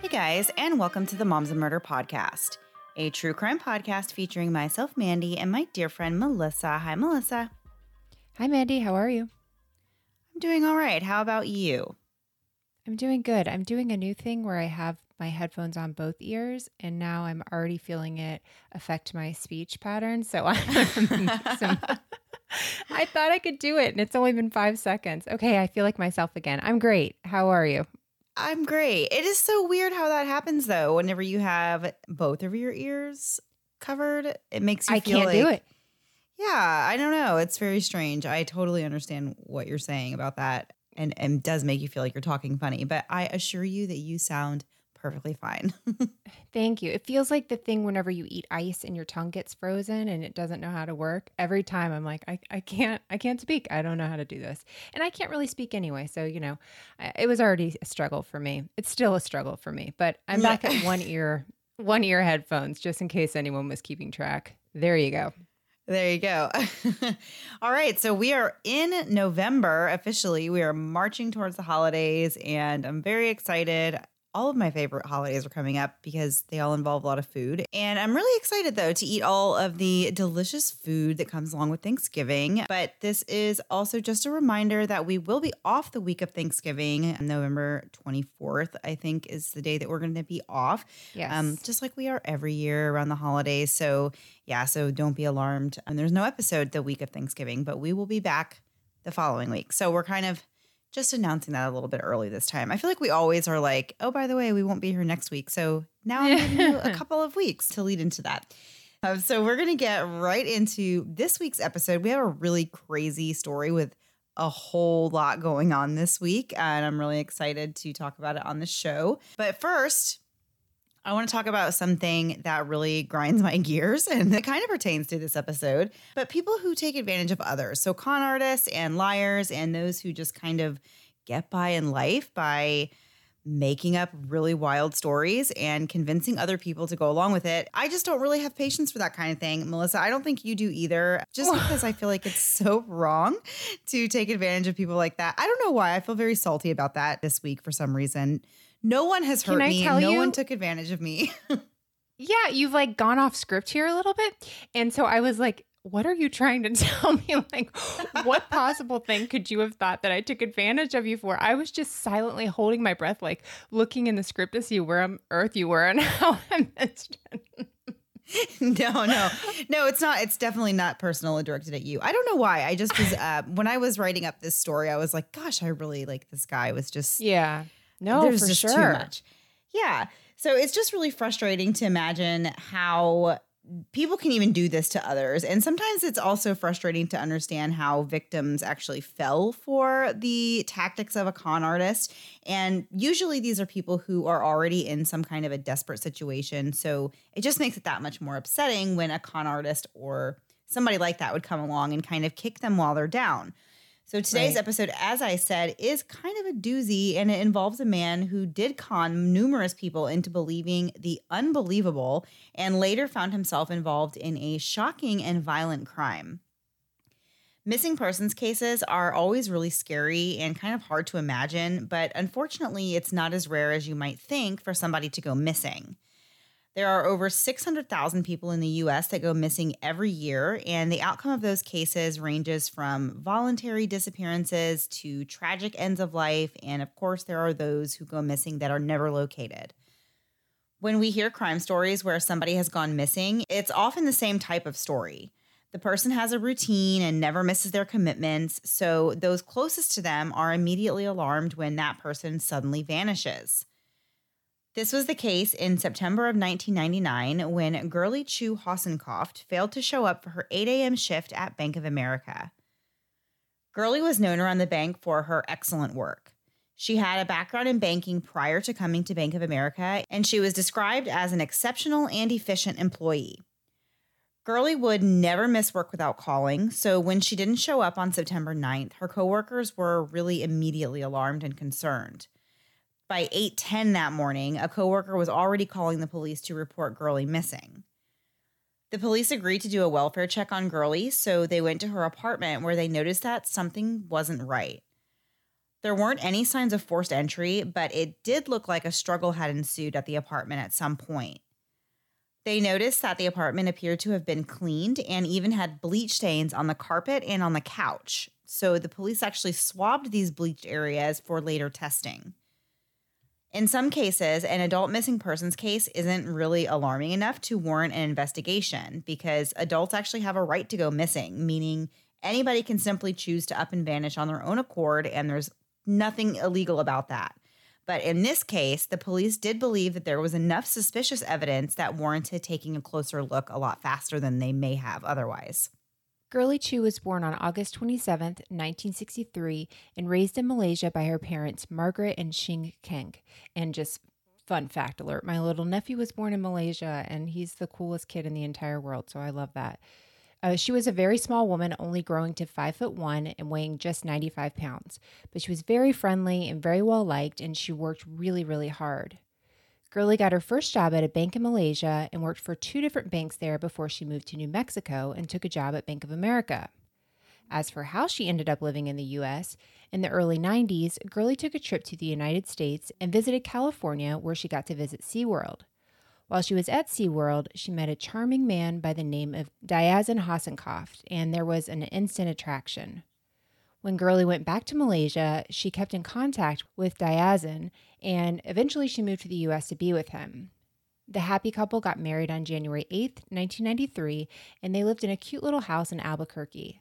Hey guys, and welcome to the Moms and Murder Podcast, a true crime podcast featuring myself, Mandy, and my dear friend Melissa. Hi, Melissa. Hi, Mandy. How are you? I'm doing all right. How about you? I'm doing good. I'm doing a new thing where I have my headphones on both ears, and now I'm already feeling it affect my speech pattern. So some, I thought I could do it, and it's only been five seconds. Okay, I feel like myself again. I'm great. How are you? I'm great. It is so weird how that happens though. Whenever you have both of your ears covered, it makes you I feel can't like, do it. Yeah, I don't know. It's very strange. I totally understand what you're saying about that and and does make you feel like you're talking funny, but I assure you that you sound perfectly fine. Thank you. It feels like the thing whenever you eat ice and your tongue gets frozen and it doesn't know how to work. Every time I'm like, I, I can't, I can't speak. I don't know how to do this. And I can't really speak anyway. So, you know, I- it was already a struggle for me. It's still a struggle for me, but I'm back at one ear, one ear headphones, just in case anyone was keeping track. There you go. There you go. All right. So we are in November officially. We are marching towards the holidays, and I'm very excited. All of my favorite holidays are coming up because they all involve a lot of food. And I'm really excited, though, to eat all of the delicious food that comes along with Thanksgiving. But this is also just a reminder that we will be off the week of Thanksgiving. November 24th, I think, is the day that we're going to be off. Yes. Um, just like we are every year around the holidays. So, yeah, so don't be alarmed. And there's no episode the week of Thanksgiving, but we will be back the following week. So, we're kind of just announcing that a little bit early this time. I feel like we always are like, oh, by the way, we won't be here next week. So, now I'm giving you a couple of weeks to lead into that. Um, so, we're going to get right into this week's episode. We have a really crazy story with a whole lot going on this week, and I'm really excited to talk about it on the show. But first, I want to talk about something that really grinds my gears and it kind of pertains to this episode, but people who take advantage of others. So, con artists and liars, and those who just kind of get by in life by making up really wild stories and convincing other people to go along with it. I just don't really have patience for that kind of thing. Melissa, I don't think you do either, just because I feel like it's so wrong to take advantage of people like that. I don't know why. I feel very salty about that this week for some reason. No one has Can hurt I me. No you- one took advantage of me. Yeah, you've like gone off script here a little bit. And so I was like, what are you trying to tell me? Like, what possible thing could you have thought that I took advantage of you for? I was just silently holding my breath, like looking in the script to see where on earth you were and how I missed it. no, no, no. It's not. It's definitely not personal or directed at you. I don't know why. I just was uh, when I was writing up this story, I was like, gosh, I really like this guy. Was just yeah. No, there's for just sure. too much. Yeah. So it's just really frustrating to imagine how people can even do this to others. And sometimes it's also frustrating to understand how victims actually fell for the tactics of a con artist. And usually these are people who are already in some kind of a desperate situation. So it just makes it that much more upsetting when a con artist or somebody like that would come along and kind of kick them while they're down. So today's Right. episode, as I said, is kind of a doozy and it involves a man who did con numerous people into believing the unbelievable and later found himself involved in a shocking and violent crime. Missing persons cases are always really scary and kind of hard to imagine, but unfortunately, it's not as rare as you might think for somebody to go missing. There are over 600,000 people in the US that go missing every year, and the outcome of those cases ranges from voluntary disappearances to tragic ends of life. And of course, there are those who go missing that are never located. When we hear crime stories where somebody has gone missing, it's often the same type of story. The person has a routine and never misses their commitments, so those closest to them are immediately alarmed when that person suddenly vanishes. This was the case in September of 1999 when Girly Chew Hossencofft failed to show up for her 8 a.m. shift at Bank of America. Girly was known around the bank for her excellent work. She had a background in banking prior to coming to Bank of America, and she was described as an exceptional and efficient employee. Girly would never miss work without calling, so when she didn't show up on September 9th, her coworkers were really immediately alarmed and concerned. By 8:10 that morning, a coworker was already calling the police to report Girly missing. The police agreed to do a welfare check on Girly, so they went to her apartment where they noticed that something wasn't right. There weren't any signs of forced entry, but it did look like a struggle had ensued at the apartment at some point. They noticed that the apartment appeared to have been cleaned and even had bleach stains on the carpet and on the couch. So the police actually swabbed these bleached areas for later testing. In some cases, an adult missing persons case isn't really alarming enough to warrant an investigation because adults actually have a right to go missing, meaning anybody can simply choose to up and vanish on their own accord, and there's nothing illegal about that. But in this case, the police did believe that there was enough suspicious evidence that warranted taking a closer look a lot faster than they may have otherwise. Girly Chew was born on August 27, 1963, and raised in Malaysia by her parents, Margaret and Xing Keng. And just fun fact alert my little nephew was born in Malaysia, and he's the coolest kid in the entire world, so I love that. Uh, she was a very small woman, only growing to five foot one and weighing just 95 pounds. But she was very friendly and very well liked, and she worked really, really hard. Girly got her first job at a bank in Malaysia and worked for two different banks there before she moved to New Mexico and took a job at Bank of America. As for how she ended up living in the US, in the early 90s, Girly took a trip to the United States and visited California where she got to visit SeaWorld. While she was at SeaWorld, she met a charming man by the name of Diazien Hossencofft, and there was an instant attraction. When Girly went back to Malaysia, she kept in contact with Diazien, and eventually she moved to the US to be with him. The happy couple got married on January 8, 1993, and they lived in a cute little house in Albuquerque.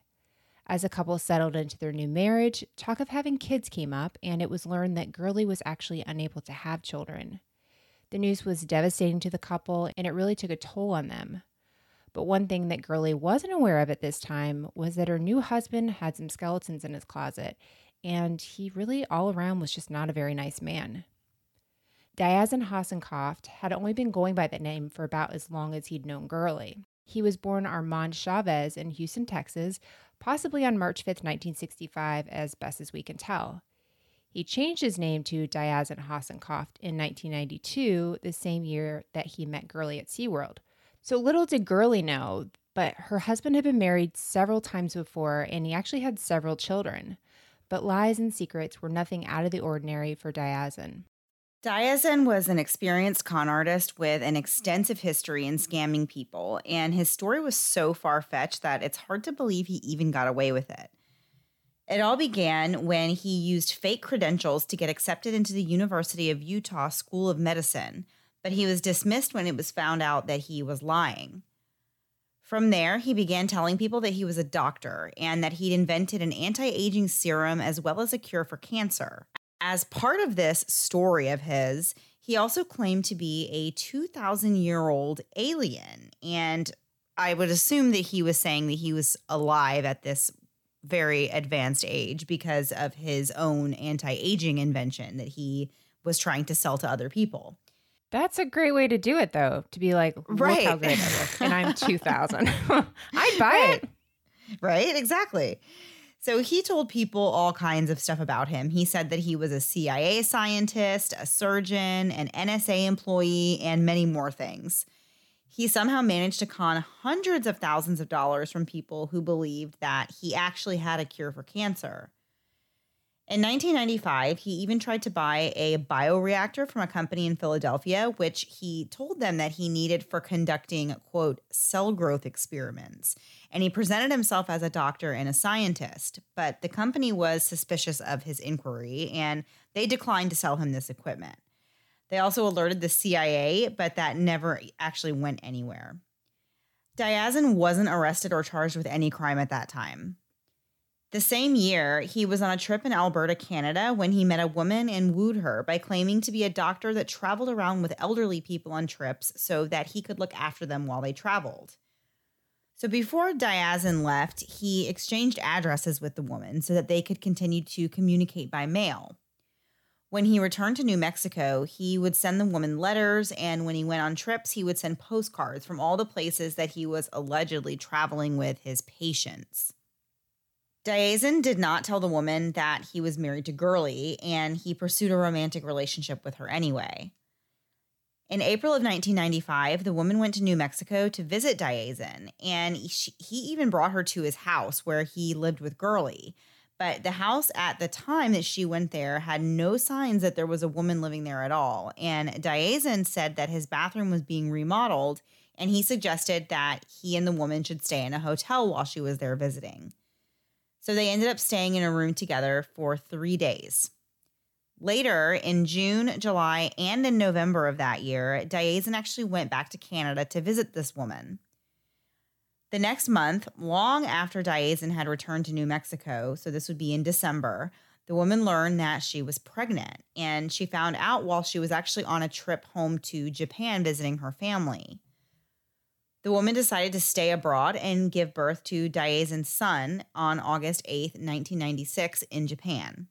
As the couple settled into their new marriage, talk of having kids came up, and it was learned that Girly was actually unable to have children. The news was devastating to the couple, and it really took a toll on them. But one thing that Girly wasn't aware of at this time was that her new husband had some skeletons in his closet, and he really all around was just not a very nice man. Diazien Hossencofft had only been going by that name for about as long as he'd known Girly. He was born Armand Chavez in Houston, Texas, possibly on March 5, 1965, as best as we can tell. He changed his name to Diazien Hossencofft in 1992, the same year that he met Girly at SeaWorld. So little did Girly know, but her husband had been married several times before and he actually had several children. But lies and secrets were nothing out of the ordinary for Diazien. Diazien was an experienced con artist with an extensive history in scamming people, and his story was so far fetched that it's hard to believe he even got away with it. It all began when he used fake credentials to get accepted into the University of Utah School of Medicine, but he was dismissed when it was found out that he was lying. From there, he began telling people that he was a doctor and that he'd invented an anti aging serum as well as a cure for cancer. As part of this story of his, he also claimed to be a 2,000 year old alien. And I would assume that he was saying that he was alive at this very advanced age because of his own anti aging invention that he was trying to sell to other people. That's a great way to do it, though, to be like, look Right. how great I look. And I'm 2000. I'd buy Right. it. Right? Exactly. So he told people all kinds of stuff about him. He said that he was a CIA scientist, a surgeon, an NSA employee, and many more things. He somehow managed to con hundreds of thousands of dollars from people who believed that he actually had a cure for cancer. In 1995, he even tried to buy a bioreactor from a company in Philadelphia, which he told them that he needed for conducting, quote, cell growth experiments. And he presented himself as a doctor and a scientist, but the company was suspicious of his inquiry and they declined to sell him this equipment. They also alerted the CIA, but that never actually went anywhere. Diazien wasn't arrested or charged with any crime at that time. The same year, he was on a trip in Alberta, Canada, when he met a woman and wooed her by claiming to be a doctor that traveled around with elderly people on trips so that he could look after them while they traveled. So before Diazien left, he exchanged addresses with the woman so that they could continue to communicate by mail. When he returned to New Mexico, he would send the woman letters, and when he went on trips, he would send postcards from all the places that he was allegedly traveling with his patients. Diazien did not tell the woman that he was married to Girly, and he pursued a romantic relationship with her anyway. In April of 1995, the woman went to New Mexico to visit Diazien, and he even brought her to his house where he lived with Girly. But the house at the time that she went there had no signs that there was a woman living there at all. And Diazien said that his bathroom was being remodeled, and he suggested that he and the woman should stay in a hotel while she was there visiting. So they ended up staying in a room together for three days. Later, in June, July, and in November of that year, Diazien actually went back to Canada to visit this woman. The next month, long after Diazien had returned to New Mexico, so this would be in December, the woman learned that she was pregnant, and she found out while she was actually on a trip home to Japan visiting her family. The woman decided to stay abroad and give birth to Diazien's son on August 8th, 1996, in Japan.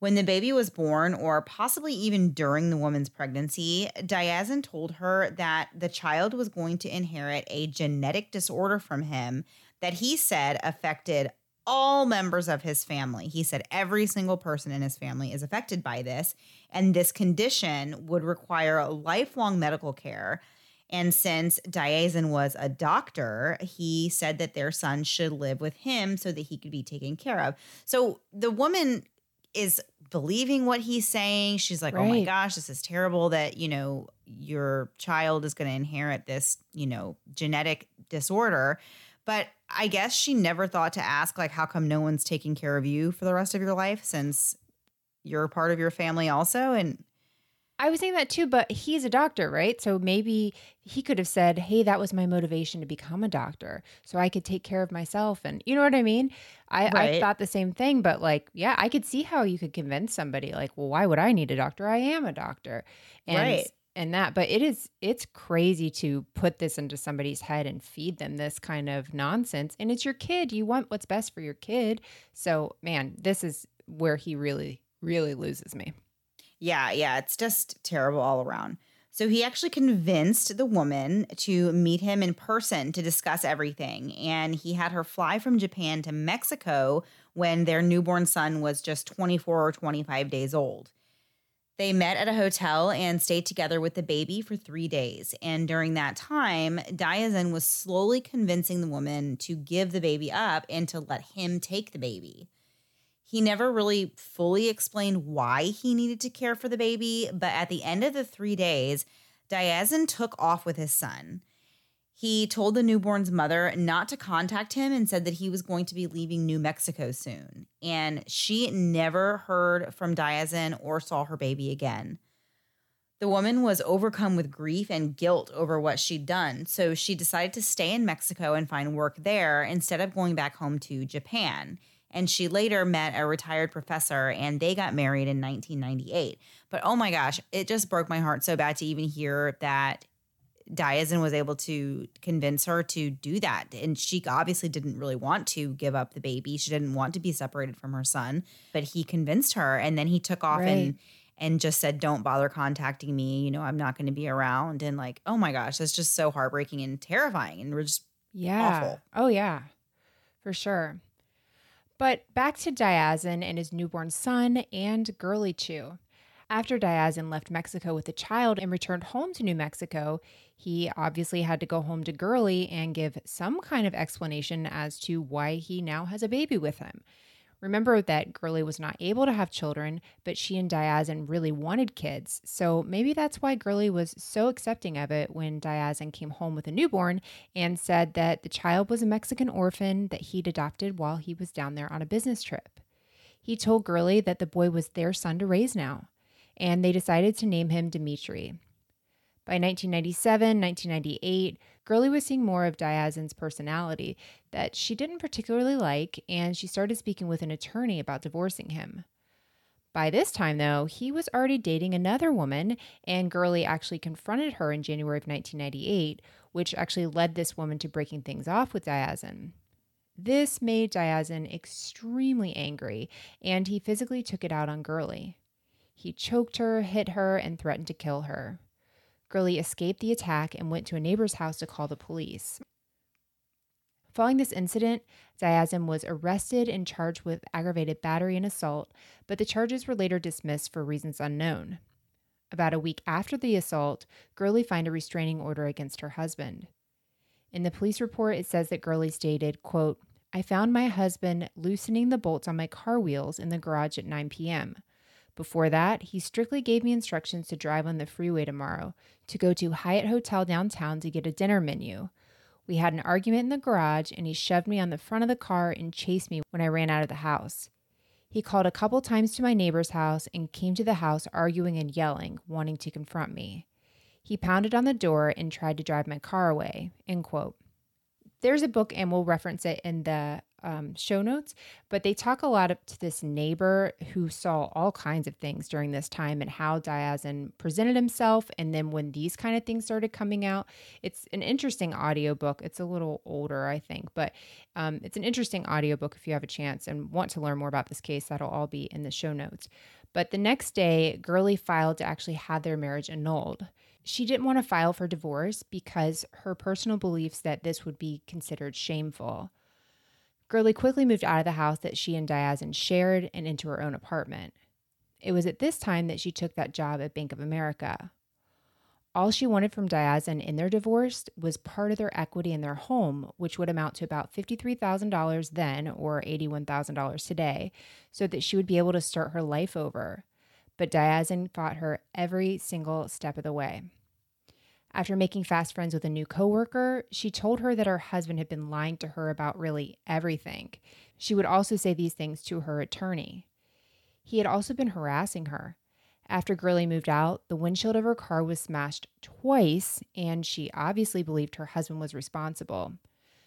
When the baby was born, or possibly even during the woman's pregnancy, Diazien told her that the child was going to inherit a genetic disorder from him that he said affected all members of his family. He said every single person in his family is affected by this, and this condition would require lifelong medical care. And since Diazien was a doctor, he said that their son should live with him so that he could be taken care of. So the woman is believing what he's saying. She's like, oh my gosh, this is terrible that, you know, your child is going to inherit this, you know, genetic disorder. But I guess she never thought to ask, like, how come no one's taking care of you for the rest of your life since you're a part of your family also? And I was saying that too, but he's a doctor, right? So maybe he could have said, Hey, that was my motivation to become a doctor so I could take care of myself. And you know what I mean? I, I thought the same thing, but like, yeah, I could see how you could convince somebody, like, well, why would I need a doctor? I am a doctor. And, Right. And that, but it is, it's crazy to put this into somebody's head and feed them this kind of nonsense. And it's your kid. You want what's best for your kid. So, man, this is where he really, really loses me. Yeah, yeah, it's just terrible all around. So he actually convinced the woman to meet him in person to discuss everything. And he had her fly from Japan to Mexico when their newborn son was just 24 or 25 days old. They met at a hotel and stayed together with the baby for three days. And during that time, Diazien was slowly convincing the woman to give the baby up and to let him take the baby. He never really fully explained why he needed to care for the baby, but at the end of the three days, Diazien took off with his son. He told the newborn's mother not to contact him and said that he was going to be leaving New Mexico soon. And she never heard from Diazien or saw her baby again. The woman was overcome with grief and guilt over what she'd done, so she decided to stay in Mexico and find work there instead of going back home to Japan. And she later met a retired professor and they got married in 1998. But oh my gosh, it just broke my heart so bad to even hear that Diazien was able to convince her to do that. And she obviously didn't really want to give up the baby. She didn't want to be separated from her son, but he convinced her. And then he took off right. and and just said, Don't bother contacting me. You know, I'm not going to be around. And like, oh my gosh, that's just so heartbreaking and terrifying. And we're just yeah. awful. Oh, yeah, for sure. But back to Diazien and his newborn son and Girly Chew. After Diazien left Mexico with the child and returned home to New Mexico, he obviously had to go home to Girly and give some kind of explanation as to why he now has a baby with him. Remember that Girly was not able to have children, but she and Diazien really wanted kids. So maybe that's why Girly was so accepting of it when Diazien came home with a newborn and said that the child was a Mexican orphan that he'd adopted while he was down there on a business trip. He told Girly that the boy was their son to raise now, and they decided to name him Dimitri. By 1997, 1998, Girly was seeing more of Diazien's personality that she didn't particularly like, and she started speaking with an attorney about divorcing him. By this time, though, he was already dating another woman, and Girly actually confronted her in January of 1998, which actually led this woman to breaking things off with Diazien. This made Diazien extremely angry, and he physically took it out on Girly. He choked her, hit her, and threatened to kill her. Girly escaped the attack and went to a neighbor's house to call the police. Following this incident, Diazien was arrested and charged with aggravated battery and assault, but the charges were later dismissed for reasons unknown. About a week after the assault, Girly signed a restraining order against her husband. In the police report, it says that Girly stated, quote, I found my husband loosening the bolts on my car wheels in the garage at 9 p.m. Before that, he strictly gave me instructions to drive on the freeway tomorrow, to go to Hyatt Hotel downtown to get a dinner menu. We had an argument in the garage, and he shoved me on the front of the car and chased me when I ran out of the house. He called a couple times to my neighbor's house and came to the house arguing and yelling, wanting to confront me. He pounded on the door and tried to drive my car away. End quote. There's a book, and we'll reference it in the um, show notes, but they talk a lot to this neighbor who saw all kinds of things during this time and how Diazien presented himself. And then when these kind of things started coming out, it's an interesting audiobook. It's a little older, I think, but um, it's an interesting audiobook if you have a chance and want to learn more about this case. That'll all be in the show notes. But the next day, Girly filed to actually have their marriage annulled. She didn't want to file for divorce because her personal beliefs that this would be considered shameful. Girly quickly moved out of the house that she and Diazien shared and into her own apartment. It was at this time that she took that job at Bank of America. All she wanted from Diazien in their divorce was part of their equity in their home, which would amount to about $53,000 then or $81,000 today, so that she would be able to start her life over. But Diazien fought her every single step of the way. After making fast friends with a new coworker, she told her that her husband had been lying to her about really everything. She would also say these things to her attorney. He had also been harassing her. After Girly moved out, the windshield of her car was smashed twice, and she obviously believed her husband was responsible.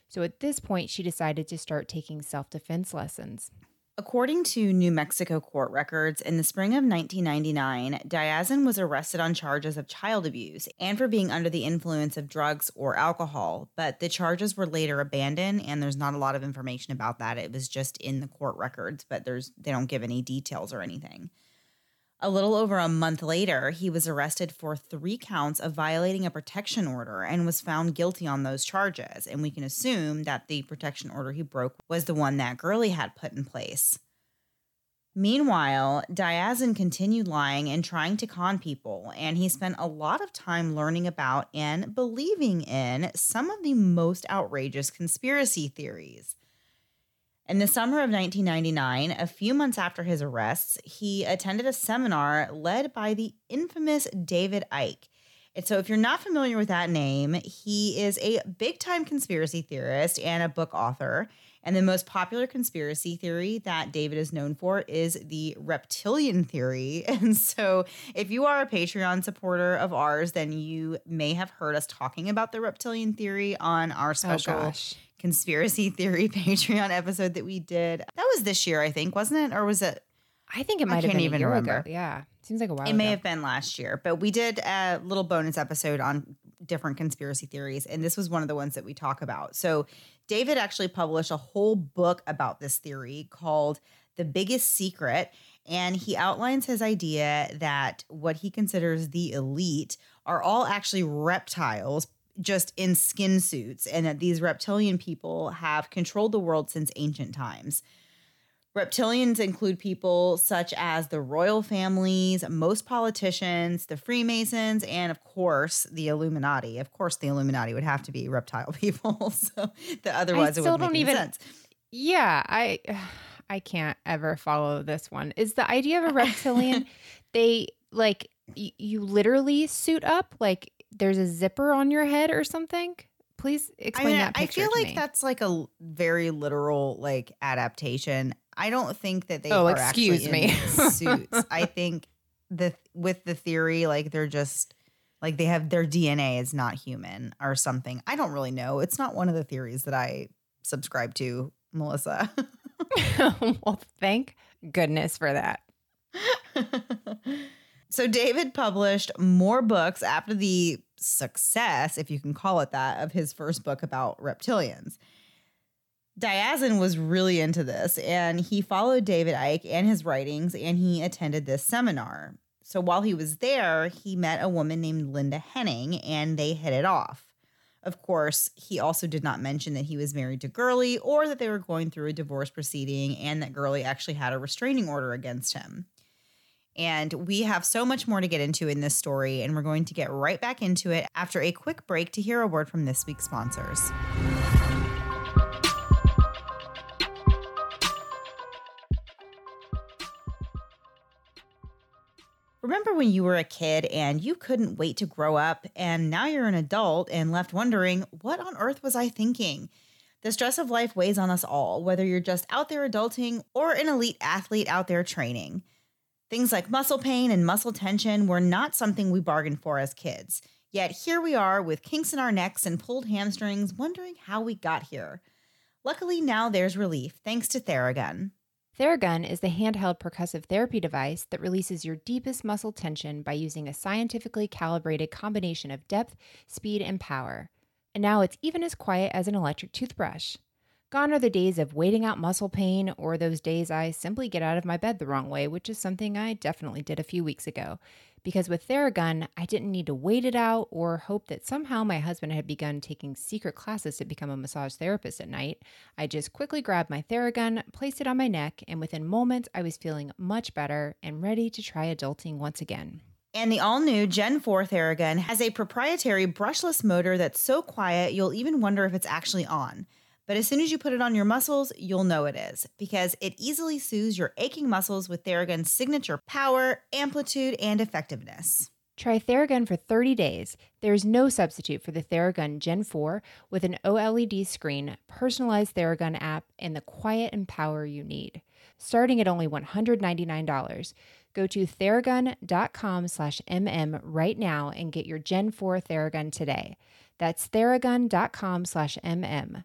So at this point, she decided to start taking self defense lessons. According to New Mexico court records, in the spring of 1999, Diazien was arrested on charges of child abuse and for being under the influence of drugs or alcohol, but the charges were later abandoned and there's not a lot of information about that. It was just in the court records, but there's they don't give any details or anything. A little over a month later, he was arrested for three counts of violating a protection order and was found guilty on those charges. And we can assume that the protection order he broke was the one that Girly had put in place. Meanwhile, Diazien continued lying and trying to con people, and he spent a lot of time learning about and believing in some of the most outrageous conspiracy theories. In the summer of 1999, a few months after his arrests, he attended a seminar led by the infamous David Icke. And so, if you're not familiar with that name, he is a big time conspiracy theorist and a book author. And the most popular conspiracy theory that David is known for is the reptilian theory. And so, if you are a Patreon supporter of ours, then you may have heard us talking about the reptilian theory on our oh, special Oh gosh. Conspiracy theory Patreon episode that we did. That was this year, I think, wasn't it? Or was it? I think it I might have can't been even a year remember. ago. Yeah. Seems like a while It may ago. have been last year, but we did a little bonus episode on different conspiracy theories, and this was one of the ones that we talk about. So, David actually published a whole book about this theory called The Biggest Secret, and he outlines his idea that what he considers the elite are all actually reptiles. Just in skin suits, and that these reptilian people have controlled the world since ancient times. Reptilians include people such as the royal families, most politicians, the Freemasons, and of course the Illuminati. Of course, the Illuminati would have to be reptile people, so the otherwise it still wouldn't don't even- sense. Yeah, I I can't ever follow this one. Is the idea of a reptilian they like y- you literally suit up like there's a zipper on your head or something? Please explain I mean, that I feel like me. that's like a very literal like adaptation. I don't think that they Oh, are excuse actually me. suits. I think the with the theory like they're just like they have their DNA is not human or something. I don't really know. It's not one of the theories that I subscribe to, Melissa. well, thank goodness for that. so David published more books after the success, if you can call it that, of his first book about reptilians. Diazien was really into this and he followed David Icke and his writings and he attended this seminar. So while he was there, he met a woman named Linda Henning and they hit it off. Of course, he also did not mention that he was married to Girly or that they were going through a divorce proceeding and that Girly actually had a restraining order against him. And we have so much more to get into in this story, and we're going to get right back into it after a quick break to hear a word from this week's sponsors. Remember when you were a kid and you couldn't wait to grow up, and now you're an adult and left wondering, what on earth was I thinking? The stress of life weighs on us all, whether you're just out there adulting or an elite athlete out there training. Things like muscle pain and muscle tension were not something we bargained for as kids. Yet here we are with kinks in our necks and pulled hamstrings, wondering how we got here. Luckily, now there's relief thanks to Theragun. Theragun is the handheld percussive therapy device that releases your deepest muscle tension by using a scientifically calibrated combination of depth, speed, and power. And now it's even as quiet as an electric toothbrush. Gone are the days of waiting out muscle pain or those days I simply get out of my bed the wrong way, which is something I definitely did a few weeks ago. Because with Theragun, I didn't need to wait it out or hope that somehow my husband had begun taking secret classes to become a massage therapist at night. I just quickly grabbed my Theragun, placed it on my neck, and within moments I was feeling much better and ready to try adulting once again. And the all new Gen 4 Theragun has a proprietary brushless motor that's so quiet you'll even wonder if it's actually on. But as soon as you put it on your muscles, you'll know it is because it easily soothes your aching muscles with Theragun's signature power, amplitude, and effectiveness. Try Theragun for 30 days. There is no substitute for the Theragun Gen 4 with an OLED screen, personalized Theragun app, and the quiet and power you need. Starting at only $199. Go to theragun.com slash mm right now and get your Gen 4 Theragun today. That's theragun.com slash mm.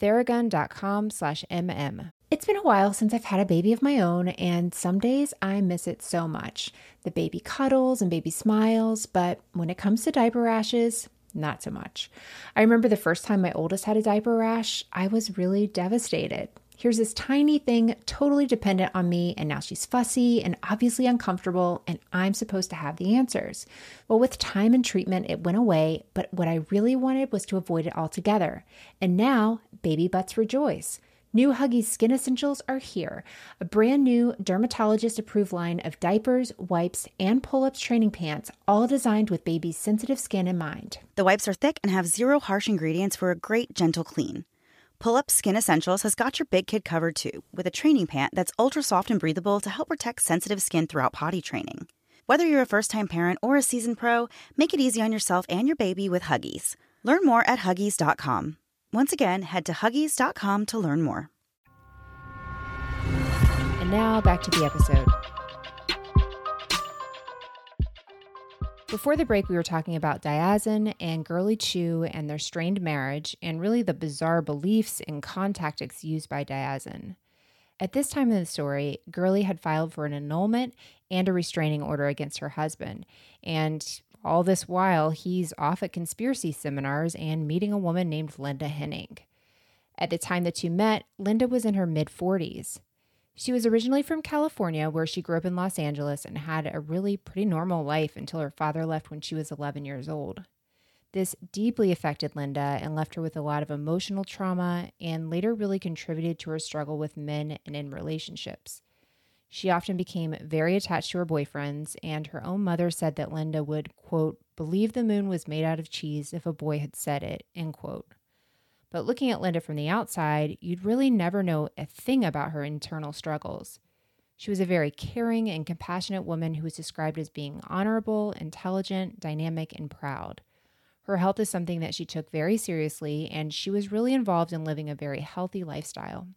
theragun.com slash mm. It's been a while since I've had a baby of my own, and some days I miss it so much. The baby cuddles and baby smiles, but when it comes to diaper rashes, not so much. I remember the first time my oldest had a diaper rash, I was really devastated. Here's this tiny thing totally dependent on me, and now she's fussy and obviously uncomfortable, and I'm supposed to have the answers. Well, with time and treatment, it went away, but what I really wanted was to avoid it altogether. And now, baby butts rejoice. New Huggies Skin Essentials are here, a brand new dermatologist approved line of diapers, wipes, and pull ups training pants, all designed with baby's sensitive skin in mind. The wipes are thick and have zero harsh ingredients for a great, gentle clean. Pull Up Skin Essentials has got your big kid covered too, with a training pant that's ultra soft and breathable to help protect sensitive skin throughout potty training. Whether you're a first time parent or a seasoned pro, make it easy on yourself and your baby with Huggies. Learn more at Huggies.com. Once again, head to Huggies.com to learn more. And now back to the episode. Before the break, we were talking about Diazien and Girly Chew and their strained marriage, and really the bizarre beliefs and con tactics used by Diazien. At this time in the story, Girly had filed for an annulment and a restraining order against her husband. And all this while, he's off at conspiracy seminars and meeting a woman named Linda Henning. At the time the two met, Linda was in her mid 40s. She was originally from California, where she grew up in Los Angeles and had a really pretty normal life until her father left when she was 11 years old. This deeply affected Linda and left her with a lot of emotional trauma and later really contributed to her struggle with men and in relationships. She often became very attached to her boyfriends, and her own mother said that Linda would, quote, believe the moon was made out of cheese if a boy had said it, end quote. But looking at Linda from the outside, you'd really never know a thing about her internal struggles. She was a very caring and compassionate woman who was described as being honorable, intelligent, dynamic, and proud. Her health is something that she took very seriously, and she was really involved in living a very healthy lifestyle.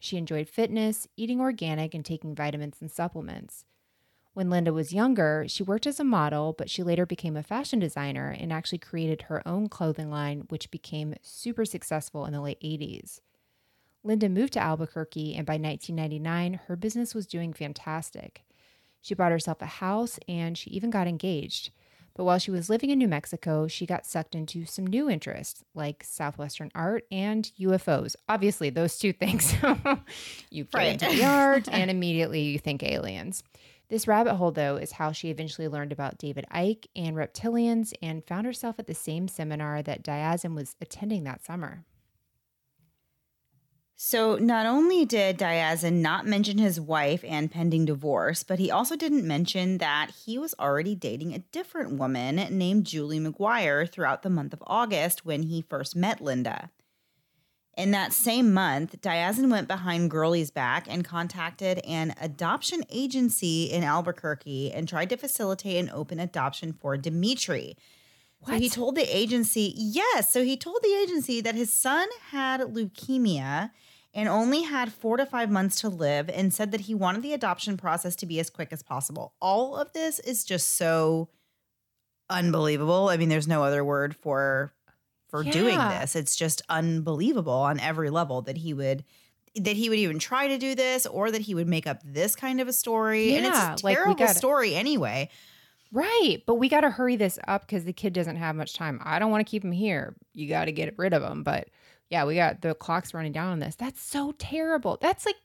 She enjoyed fitness, eating organic, and taking vitamins and supplements. When Linda was younger, she worked as a model, but she later became a fashion designer and actually created her own clothing line, which became super successful in the late 80s. Linda moved to Albuquerque, and by 1999, her business was doing fantastic. She bought herself a house and she even got engaged. But while she was living in New Mexico, she got sucked into some new interests like Southwestern art and UFOs. Obviously, those two things. you get Right. into the art, and immediately you think aliens. This rabbit hole, though, is how she eventually learned about David Icke and reptilians and found herself at the same seminar that Diazien was attending that summer. So, not only did Diazien not mention his wife and pending divorce, but he also didn't mention that he was already dating a different woman named Julie McGuire throughout the month of August when he first met Linda. In that same month, Diazien went behind Girly's back and contacted an adoption agency in Albuquerque and tried to facilitate an open adoption for Dimitri. So he told the agency, yes. So he told the agency that his son had leukemia and only had four to five months to live and said that he wanted the adoption process to be as quick as possible. All of this is just so unbelievable. I mean, there's no other word for for doing this. It's just unbelievable on every level that he would that he would even try to do this or that he would make up this kind of a story. and it's Yeah, a like, terrible gotta- story anyway. Right. But we got to hurry this up because the kid doesn't have much time. I don't want to keep him here. You got to get rid of him. But yeah, we got the clock's running down on this. That's so terrible. That's like,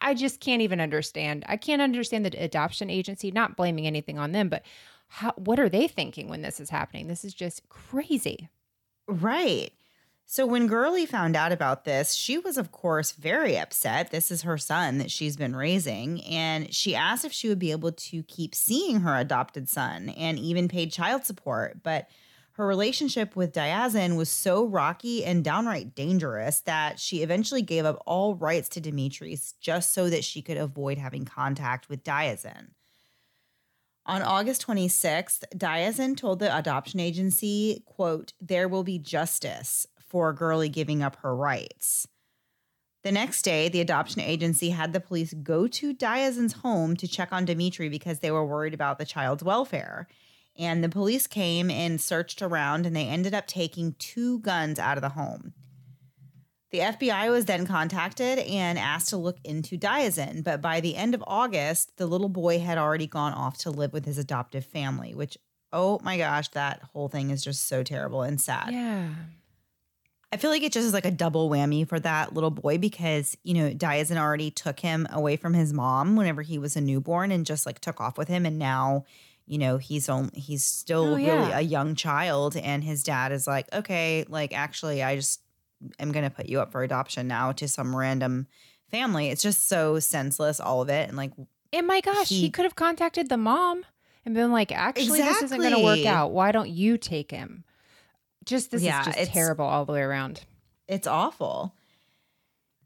I- just can't even understand. I can't understand the adoption agency, not blaming anything on them, but how, what are they thinking when this is happening? This is just crazy. Right. So when Girly found out about this, she was, of course, very upset. This is her son that she's been raising. And she asked if she would be able to keep seeing her adopted son and even paid child support. But her relationship with Diazien was so rocky and downright dangerous that she eventually gave up all rights to Demetrius just so that she could avoid having contact with Diazien. On August 26th, Diazien told the adoption agency, quote, there will be justice for Girly giving up her rights. The next day, the adoption agency had the police go to Diazien's home to check on Dimitri because they were worried about the child's welfare. And the police came and searched around and they ended up taking two guns out of the home. The FBI was then contacted and asked to look into Diazien, but by the end of August, the little boy had already gone off to live with his adoptive family, which, oh my gosh, that whole thing is just so terrible and sad. Yeah. I feel like it just is like a double whammy for that little boy because, you know, Diazien already took him away from his mom whenever he was a newborn and just like took off with him. And now, you know, he's on, he's still Oh, really yeah. a young child. And his dad is like, okay, like actually, I just am going to put you up for adoption now to some random family. It's just so senseless, all of it. And like, And my gosh, he, He- could have contacted the mom and been like, actually, this isn't going to work out. Why don't you take him? Just this Yeah, is just terrible all the way around. It's awful.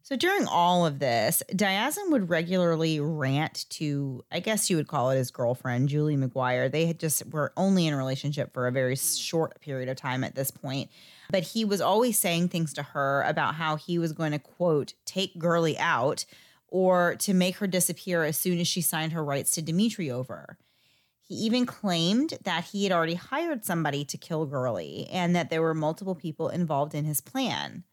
So during all of this, Diazien would regularly rant to, I guess you would call it his girlfriend, Julie McGuire. They had just were only in a relationship for a very hmm. short period of time at this point. But he was always saying things to her about how he was going to, quote, take Girly out or to make her disappear as soon as she signed her rights to Dimitri over. He even claimed that he had already hired somebody to kill Girly and that there were multiple people involved in his plan.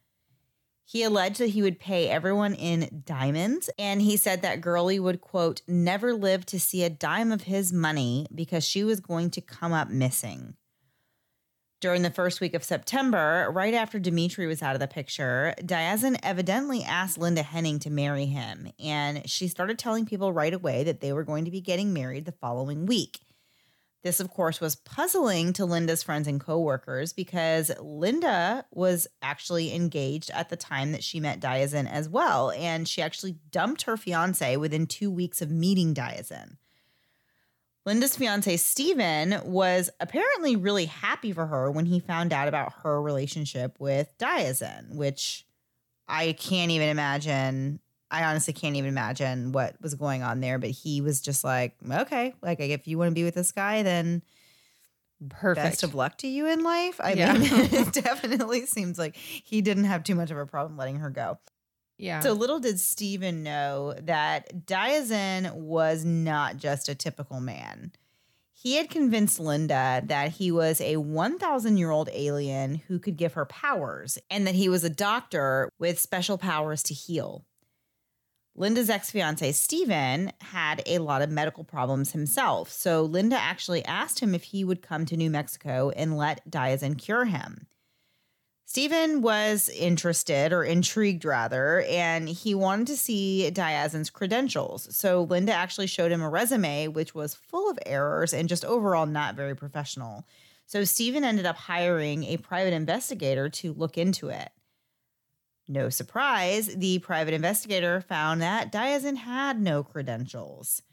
He alleged that he would pay everyone in diamonds, and he said that Girly would, quote, never live to see a dime of his money because she was going to come up missing. During the first week of September, right after Dimitri was out of the picture, Diazien evidently asked Linda Henning to marry him, and she started telling people right away that they were going to be getting married the following week. This, of course, was puzzling to Linda's friends and coworkers because Linda was actually engaged at the time that she met Diazien as well. And she actually dumped her fiance within two weeks of meeting Diazien. Linda's fiance, Steven, was apparently really happy for her when he found out about her relationship with Diazien, which I can't even imagine I honestly can't even imagine what was going on there, but he was just like, okay, like if you want to be with this guy, then perfect. Best of luck to you in life. I Yeah. mean, it definitely seems like he didn't have too much of a problem letting her go. Yeah. So little did Steven know that Diazien was not just a typical man. He had convinced Linda that he was a 1,000 year old alien who could give her powers and that he was a doctor with special powers to heal. Linda's ex fiance, Steven, had a lot of medical problems himself. So Linda actually asked him if he would come to New Mexico and let Diazien cure him. Stephen was interested or intrigued rather, and he wanted to see Diazien's credentials. So Linda actually showed him a resume which was full of errors and just overall not very professional. So Stephen ended up hiring a private investigator to look into it. No surprise, the private investigator found that Diazien had no credentials.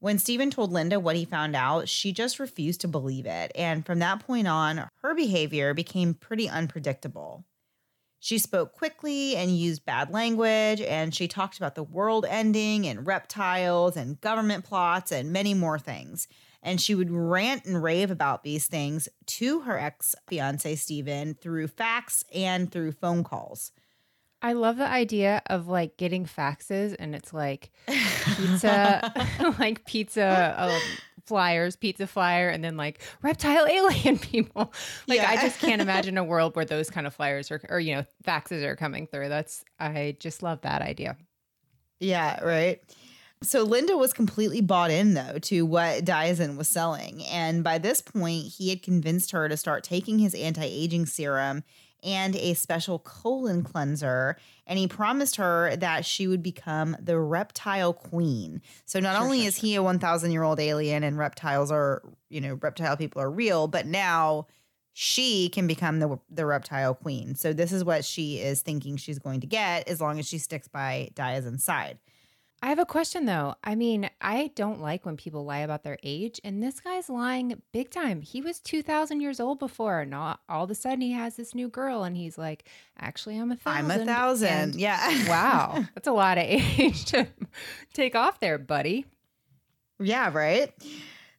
When Stephen told Linda what he found out, she just refused to believe it. And from that point on, her behavior became pretty unpredictable. She spoke quickly and used bad language, and she talked about the world ending and reptiles and government plots and many more things. And she would rant and rave about these things to her ex fiance, Stephen, through fax and through phone calls. I love the idea of like getting faxes and it's like pizza, like pizza um, flyers, pizza flyer, and then like reptile alien people. Like I just can't imagine a world where those kind of flyers are, or you know, faxes are coming through. That's I just love that idea. Yeah, right. So Linda was completely bought in though to what Diazien was selling. And by this point, he had convinced her to start taking his anti-aging serum and a special colon cleanser. And he promised her that she would become the reptile queen. So not Sure, only sure, is he a 1,000 year old alien and reptiles are, you know, reptile people are real, but now she can become the the reptile queen. So this is what she is thinking she's going to get as long as she sticks by Diazien's side. I have a question though. I mean, I don't like when people lie about their age, and this guy's lying big time. He was 2,000 years old before, and all, all of a sudden he has this new girl, and he's like, actually, I'm a thousand. I'm a thousand. And yeah. wow. That's a lot of age to take off there, buddy. yeah, right.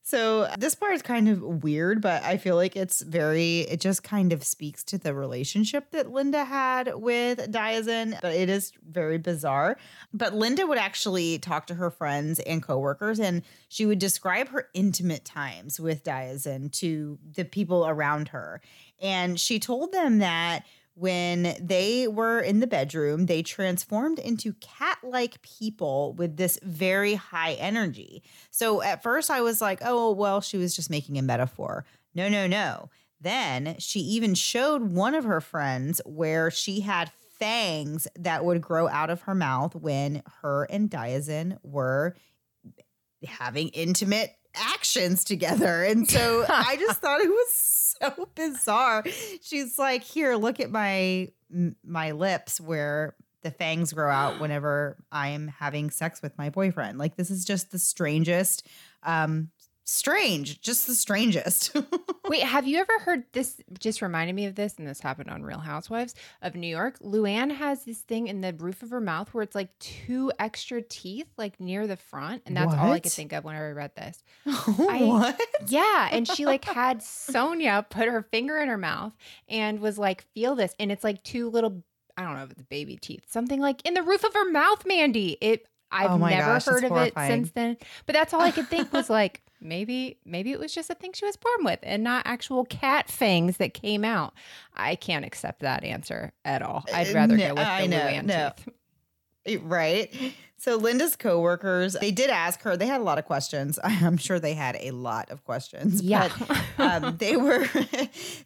So uh, this part is kind of weird, but I feel like it's very, it just kind of speaks to the relationship that Linda had with Diazien, but it is very bizarre. But Linda would actually talk to her friends and coworkers, and she would describe her intimate times with Diazien to the people around her. And she told them that when they were in the bedroom, they transformed into cat like people with this very high energy. So at first I was like, oh, well, she was just making a metaphor. No, no, no. Then she even showed one of her friends where she had fangs that would grow out of her mouth when her and Diazien were having intimate actions together. And so I just thought it was so bizarre. She's like, "Here, look at my my lips where the fangs grow out whenever I am having sex with my boyfriend." Like this is just the strangest um strange, just the strangest. Wait, have you ever heard this? Just reminded me of this, and this happened on Real Housewives of New York. Luann has this thing in the roof of her mouth where it's like two extra teeth, like near the front, and that's all I could think of whenever I read this. what? Yeah, and she like had Sonja put her finger in her mouth and was like, "Feel this," and it's like two little. I don't know if it's baby teeth, something like in the roof of her mouth, Mandy. It. I've Oh never gosh, heard of it since then. But that's all I could think was like maybe maybe it was just a thing she was born with and not actual cat fangs that came out. I can't accept that answer at all. I'd Uh, rather no, go with the I know, no. teeth. Right. So Linda's coworkers, they did ask her, they had a lot of questions. I'm sure they had a lot of questions. Yeah. But um, they were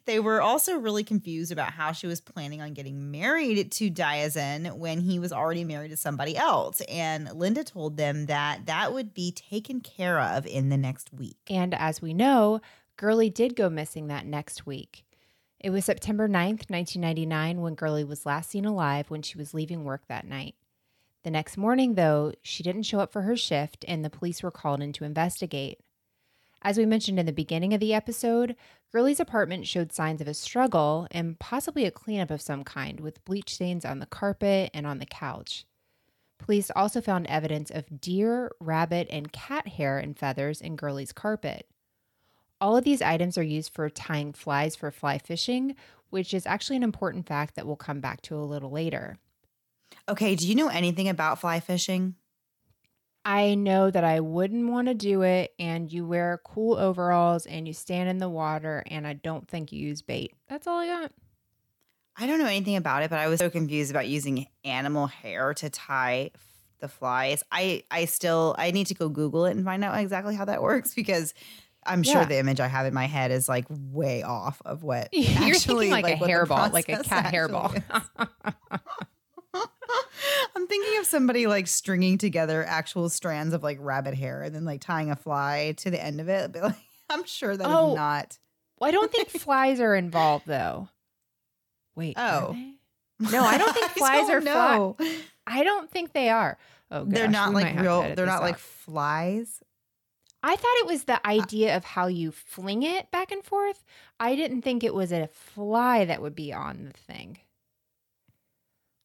they were also really confused about how she was planning on getting married to Diazien when he was already married to somebody else. And Linda told them that that would be taken care of in the next week. And as we know, Girly did go missing that next week. It was September 9th, 1999, when Girly was last seen alive when she was leaving work that night. The next morning, though, she didn't show up for her shift and the police were called in to investigate. As we mentioned in the beginning of the episode, Girly's apartment showed signs of a struggle and possibly a cleanup of some kind, with bleach stains on the carpet and on the couch. Police also found evidence of deer, rabbit, and cat hair and feathers in Girly's carpet. All of these items are used for tying flies for fly fishing, which is actually an important fact that we'll come back to a little later. Okay, do you know anything about fly fishing? I know that I wouldn't want to do it, and you wear cool overalls and you stand in the water, and I don't think you use bait. That's all I got. I don't know anything about it, but I was so confused about using animal hair to tie the flies. I I still I need to go Google it and find out exactly how that works because I'm sure Yeah. the image I have in my head is like way off of what You're actually, thinking like, a what the hairball, like a cat actually hairball. Is. I'm thinking of somebody like stringing together actual strands of like rabbit hair and then like tying a fly to the end of it. But like, I'm sure that is Oh. not. well, I don't think flies are involved though. Wait. are Oh. No, I don't think flies oh, are fly- no. I don't think they are. Oh, They're not like real. They're not like out. flies. I thought it was the uh, idea of how you fling it back and forth. I didn't think it was a fly that would be on the thing.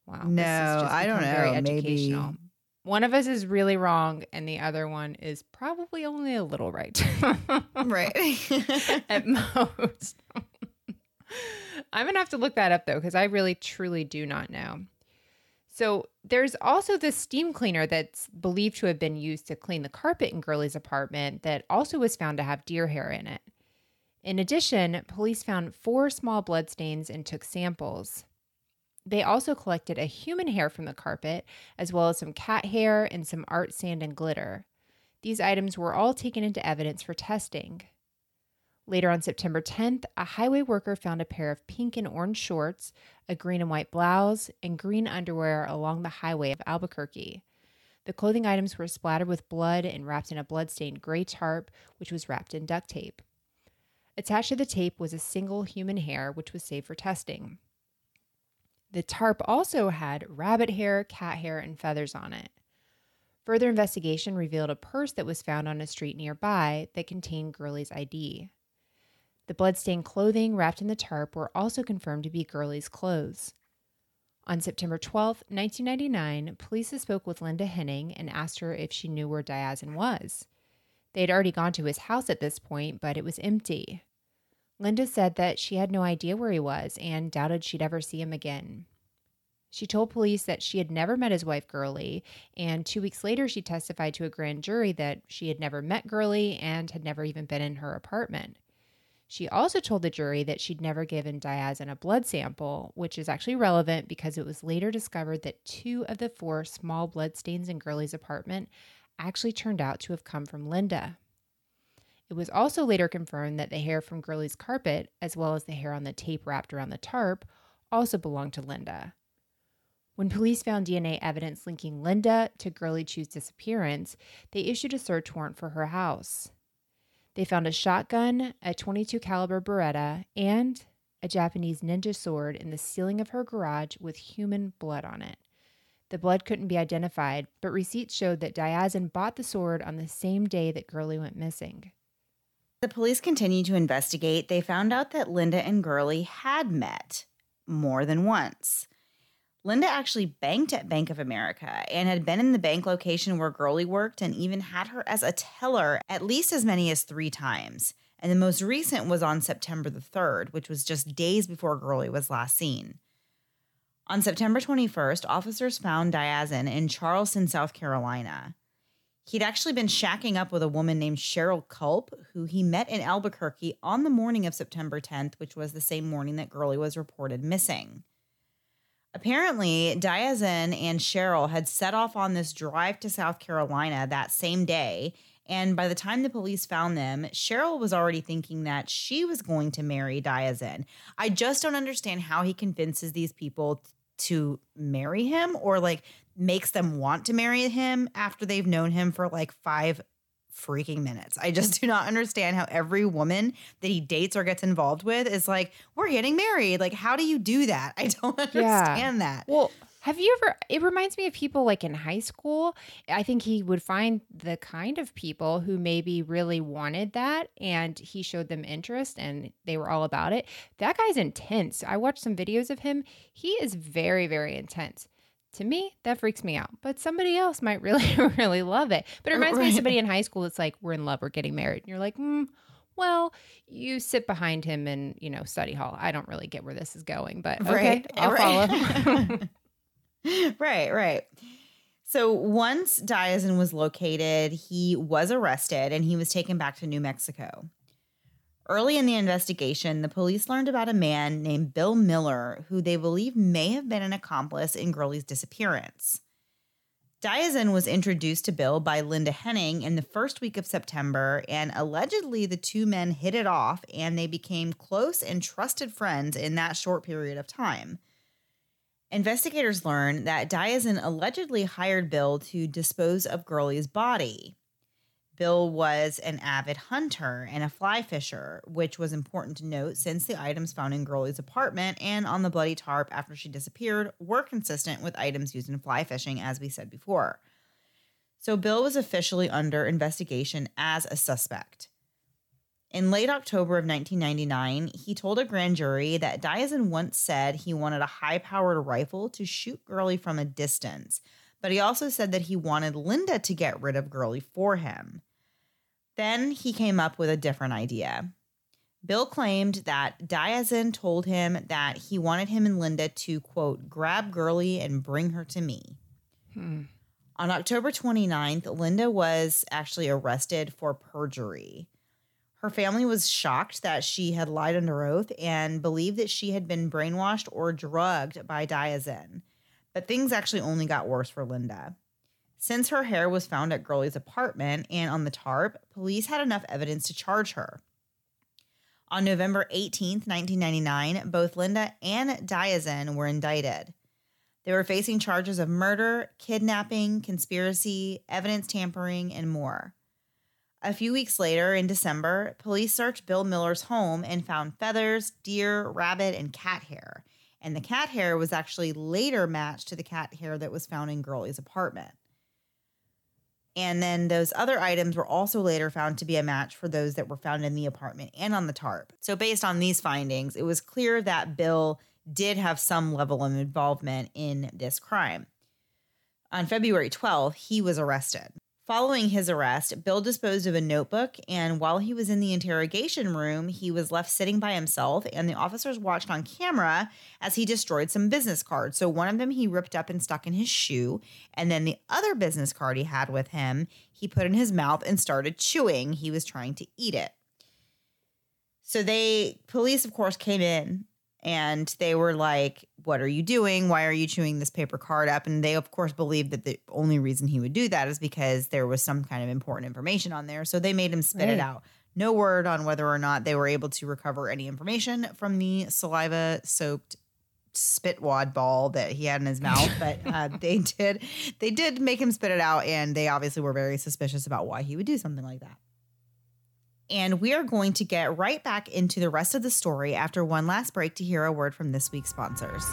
Wow. No, just I don't know. Maybe educational. One of us is really wrong, and the other one is probably only a little right. right. At most. I'm going to have to look that up though, because I really truly do not know. So there's also this steam cleaner that's believed to have been used to clean the carpet in Girly's apartment that also was found to have deer hair in it. In addition, police found four small blood stains and took samples. They also collected a human hair from the carpet, as well as some cat hair and some art sand and glitter. These items were all taken into evidence for testing. Later on September 10th, a highway worker found a pair of pink and orange shorts, a green and white blouse, and green underwear along the highway of Albuquerque. The clothing items were splattered with blood and wrapped in a blood-stained gray tarp, which was wrapped in duct tape. Attached to the tape was a single human hair, which was saved for testing. The tarp also had rabbit hair, cat hair, and feathers on it. Further investigation revealed a purse that was found on a street nearby that contained Girly's ID. The bloodstained clothing wrapped in the tarp were also confirmed to be Girly's clothes. On September 12, 1999, police spoke with Linda Henning and asked her if she knew where Diazien was. They had already gone to his house at this point, but it was empty. Linda said that she had no idea where he was and doubted she'd ever see him again. She told police that she had never met his wife, Girly, and two weeks later, she testified to a grand jury that she had never met Girly and had never even been in her apartment. She also told the jury that she'd never given Diazien a blood sample, which is actually relevant because it was later discovered that two of the four small blood stains in Girly's apartment actually turned out to have come from Linda. It was also later confirmed that the hair from Girly's carpet, as well as the hair on the tape wrapped around the tarp, also belonged to Linda. When police found DNA evidence linking Linda to Girly Chew's disappearance, they issued a search warrant for her house. They found a shotgun, a 22 caliber Beretta, and a Japanese ninja sword in the ceiling of her garage with human blood on it. The blood couldn't be identified, but receipts showed that Diazien bought the sword on the same day that Girly went missing. The police continued to investigate. They found out that Linda and Girly had met more than once. Linda actually banked at Bank of America and had been in the bank location where Girly worked and even had her as a teller at least as many as three times. And the most recent was on September the 3rd, which was just days before Girly was last seen. On September 21st, officers found Diazien in Charleston, South Carolina. He'd actually been shacking up with a woman named Cheryl Culp, who he met in Albuquerque on the morning of September 10th, which was the same morning that Girly was reported missing. Apparently, Diazien and Cheryl had set off on this drive to South Carolina that same day. And by the time the police found them, Cheryl was already thinking that she was going to marry Diazien. I just don't understand how he convinces these people to marry him or like makes them want to marry him after they've known him for like five freaking minutes. I just do not understand how every woman that he dates or gets involved with is like, we're getting married. Like, how do you do that? I don't understand yeah. that. Well, have you ever? It reminds me of people like in high school. I think he would find the kind of people who maybe really wanted that and he showed them interest and they were all about it. That guy's intense. I watched some videos of him. He is very, very intense. To me, that freaks me out. But somebody else might really, really love it. But it reminds right. me of somebody in high school that's like, we're in love, we're getting married. And you're like, hmm, well, you sit behind him in, you know, study hall. I don't really get where this is going, but okay, right. I'll right. follow. right, right. So once Diazien was located, he was arrested and he was taken back to New Mexico. Early in the investigation, the police learned about a man named Bill Miller, who they believe may have been an accomplice in Girly's disappearance. Diazien was introduced to Bill by Linda Henning in the first week of September, and allegedly the two men hit it off and they became close and trusted friends in that short period of time. Investigators learned that Diazien allegedly hired Bill to dispose of Girly's body. Bill was an avid hunter and a fly fisher, which was important to note since the items found in Girly's apartment and on the bloody tarp after she disappeared were consistent with items used in fly fishing, as we said before. So Bill was officially under investigation as a suspect. In late October of 1999, he told a grand jury that Diazien once said he wanted a high powered rifle to shoot Girly from a distance, but he also said that he wanted Linda to get rid of Girly for him. Then he came up with a different idea. Bill claimed that Diazien told him that he wanted him and Linda to, quote, grab Girly and bring her to me. Hmm. On October 29th, Linda was actually arrested for perjury. Her family was shocked that she had lied under oath and believed that she had been brainwashed or drugged by Diazien. But things actually only got worse for Linda. Since her hair was found at Girly's apartment and on the tarp, police had enough evidence to charge her. On November 18, 1999, both Linda and Diazien were indicted. They were facing charges of murder, kidnapping, conspiracy, evidence tampering, and more. A few weeks later, in December, police searched Bill Miller's home and found feathers, deer, rabbit, and cat hair. And the cat hair was actually later matched to the cat hair that was found in Girly's apartment. And then those other items were also later found to be a match for those that were found in the apartment and on the tarp. So, based on these findings, it was clear that Bill did have some level of involvement in this crime. On February 12th, he was arrested. Following his arrest, Bill disposed of a notebook, and while he was in the interrogation room, he was left sitting by himself, and the officers watched on camera as he destroyed some business cards. So, one of them he ripped up and stuck in his shoe, and then the other business card he had with him, he put in his mouth and started chewing. He was trying to eat it. So, they, police, of course, came in and they were like, What are you doing? Why are you chewing this paper card up? And they, of course, believed that the only reason he would do that is because there was some kind of important information on there. So they made him spit right. it out. No word on whether or not they were able to recover any information from the saliva soaked spit wad ball that he had in his mouth but uh, they did they did make him spit it out and they obviously were very suspicious about why he would do something like that and we are going to get right back into the rest of the story after one last break to hear a word from this week's sponsors.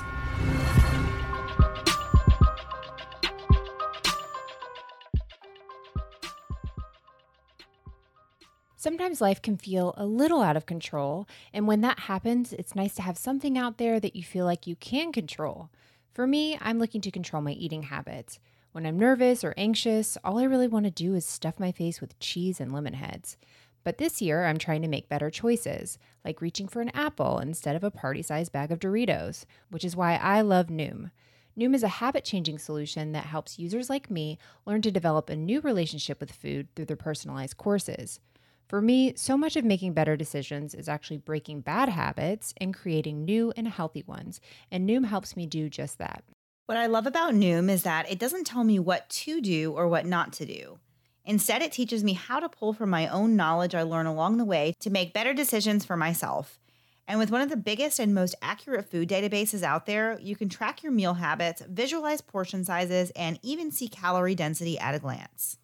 Sometimes life can feel a little out of control, and when that happens, it's nice to have something out there that you feel like you can control. For me, I'm looking to control my eating habits. When I'm nervous or anxious, all I really want to do is stuff my face with cheese and lemon heads. But this year, I'm trying to make better choices, like reaching for an apple instead of a party sized bag of Doritos, which is why I love Noom. Noom is a habit changing solution that helps users like me learn to develop a new relationship with food through their personalized courses. For me, so much of making better decisions is actually breaking bad habits and creating new and healthy ones, and Noom helps me do just that. What I love about Noom is that it doesn't tell me what to do or what not to do. Instead, it teaches me how to pull from my own knowledge I learn along the way to make better decisions for myself. And with one of the biggest and most accurate food databases out there, you can track your meal habits, visualize portion sizes, and even see calorie density at a glance.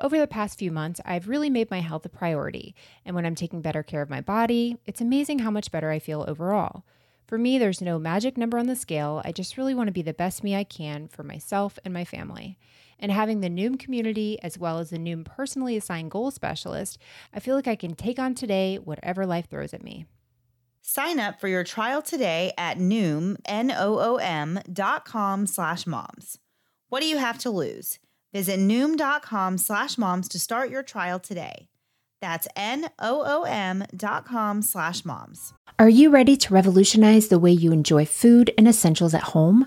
Over the past few months, I've really made my health a priority, and when I'm taking better care of my body, it's amazing how much better I feel overall. For me, there's no magic number on the scale. I just really want to be the best me I can for myself and my family. And having the Noom community as well as the Noom personally assigned goal specialist, I feel like I can take on today whatever life throws at me. Sign up for your trial today at Noom, N-O-O-M dot com slash moms. What do you have to lose? Visit noom.com slash moms to start your trial today. That's N-O-O-M dot com slash moms. Are you ready to revolutionize the way you enjoy food and essentials at home?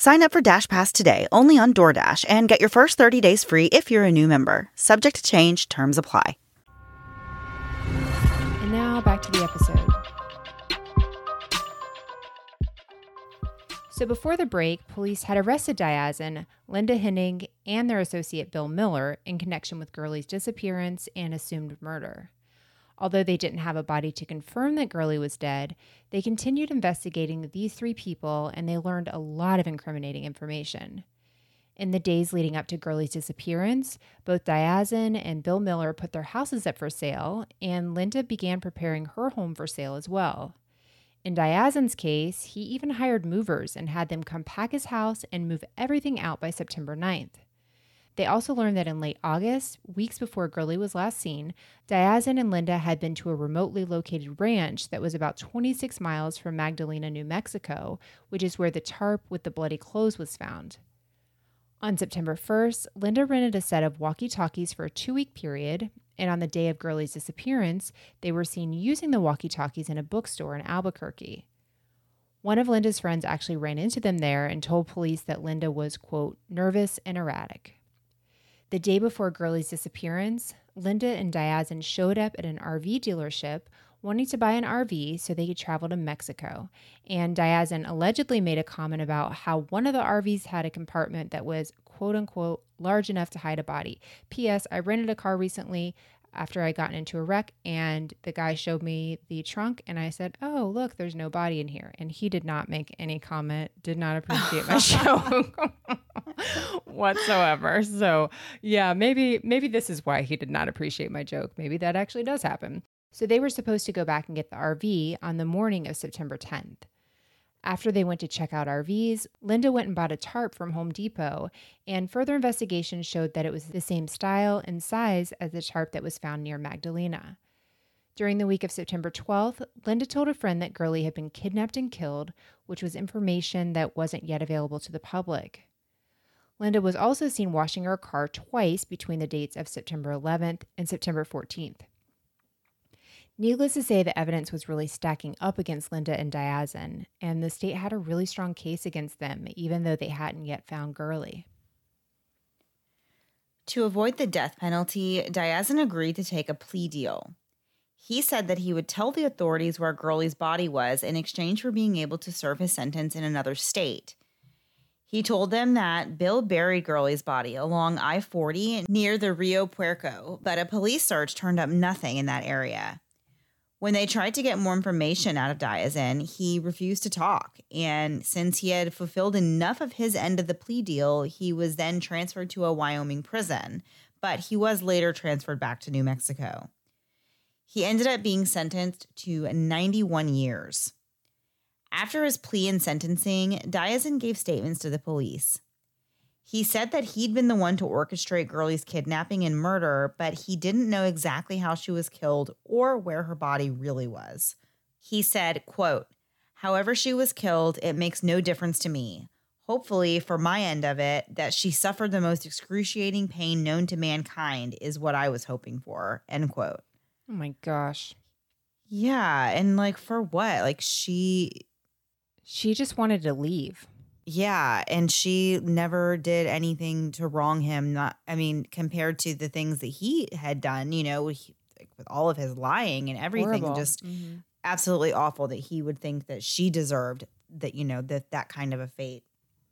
Sign up for Dash Pass today only on DoorDash and get your first 30 days free if you're a new member. Subject to change, terms apply. And now back to the episode. So before the break, police had arrested Diazien, Linda Henning, and their associate Bill Miller in connection with Girly's disappearance and assumed murder. Although they didn't have a body to confirm that Girly was dead, they continued investigating these three people and they learned a lot of incriminating information. In the days leading up to Girly's disappearance, both Diazien and Bill Miller put their houses up for sale, and Linda began preparing her home for sale as well. In Diazien's case, he even hired movers and had them come pack his house and move everything out by September 9th. They also learned that in late August, weeks before Girly was last seen, Diazien and Linda had been to a remotely located ranch that was about 26 miles from Magdalena, New Mexico, which is where the tarp with the bloody clothes was found. On September 1st, Linda rented a set of walkie talkies for a two week period, and on the day of Girly's disappearance, they were seen using the walkie talkies in a bookstore in Albuquerque. One of Linda's friends actually ran into them there and told police that Linda was, quote, nervous and erratic. The day before Girly's disappearance, Linda and Diazien showed up at an RV dealership wanting to buy an RV so they could travel to Mexico. And Diazien allegedly made a comment about how one of the RVs had a compartment that was, quote unquote large enough to hide a body. P.S. I rented a car recently after I gotten into a wreck and the guy showed me the trunk and I said, "Oh, look, there's no body in here." And he did not make any comment, did not appreciate my show whatsoever. So, yeah, maybe maybe this is why he did not appreciate my joke. Maybe that actually does happen. So they were supposed to go back and get the RV on the morning of September 10th. After they went to check out RVs, Linda went and bought a tarp from Home Depot, and further investigation showed that it was the same style and size as the tarp that was found near Magdalena. During the week of September 12th, Linda told a friend that Girly had been kidnapped and killed, which was information that wasn't yet available to the public. Linda was also seen washing her car twice between the dates of September 11th and September 14th. Needless to say, the evidence was really stacking up against Linda and Diazien, and the state had a really strong case against them, even though they hadn't yet found Girly. To avoid the death penalty, Diazien agreed to take a plea deal. He said that he would tell the authorities where Girly's body was in exchange for being able to serve his sentence in another state. He told them that Bill buried Girly's body along I 40 near the Rio Puerco, but a police search turned up nothing in that area. When they tried to get more information out of Diazien, he refused to talk. And since he had fulfilled enough of his end of the plea deal, he was then transferred to a Wyoming prison, but he was later transferred back to New Mexico. He ended up being sentenced to 91 years. After his plea and sentencing, Diazien gave statements to the police. He said that he'd been the one to orchestrate Girly's kidnapping and murder, but he didn't know exactly how she was killed or where her body really was. He said, quote, However she was killed, it makes no difference to me. Hopefully, for my end of it, that she suffered the most excruciating pain known to mankind is what I was hoping for. End quote. Oh my gosh. Yeah. And like, for what? Like, she. She just wanted to leave. Yeah, and she never did anything to wrong him. Not, I mean, compared to the things that he had done, you know, he, like, with all of his lying and everything, Horrible. just Mm-hmm. absolutely awful that he would think that she deserved that, you know, that that kind of a fate.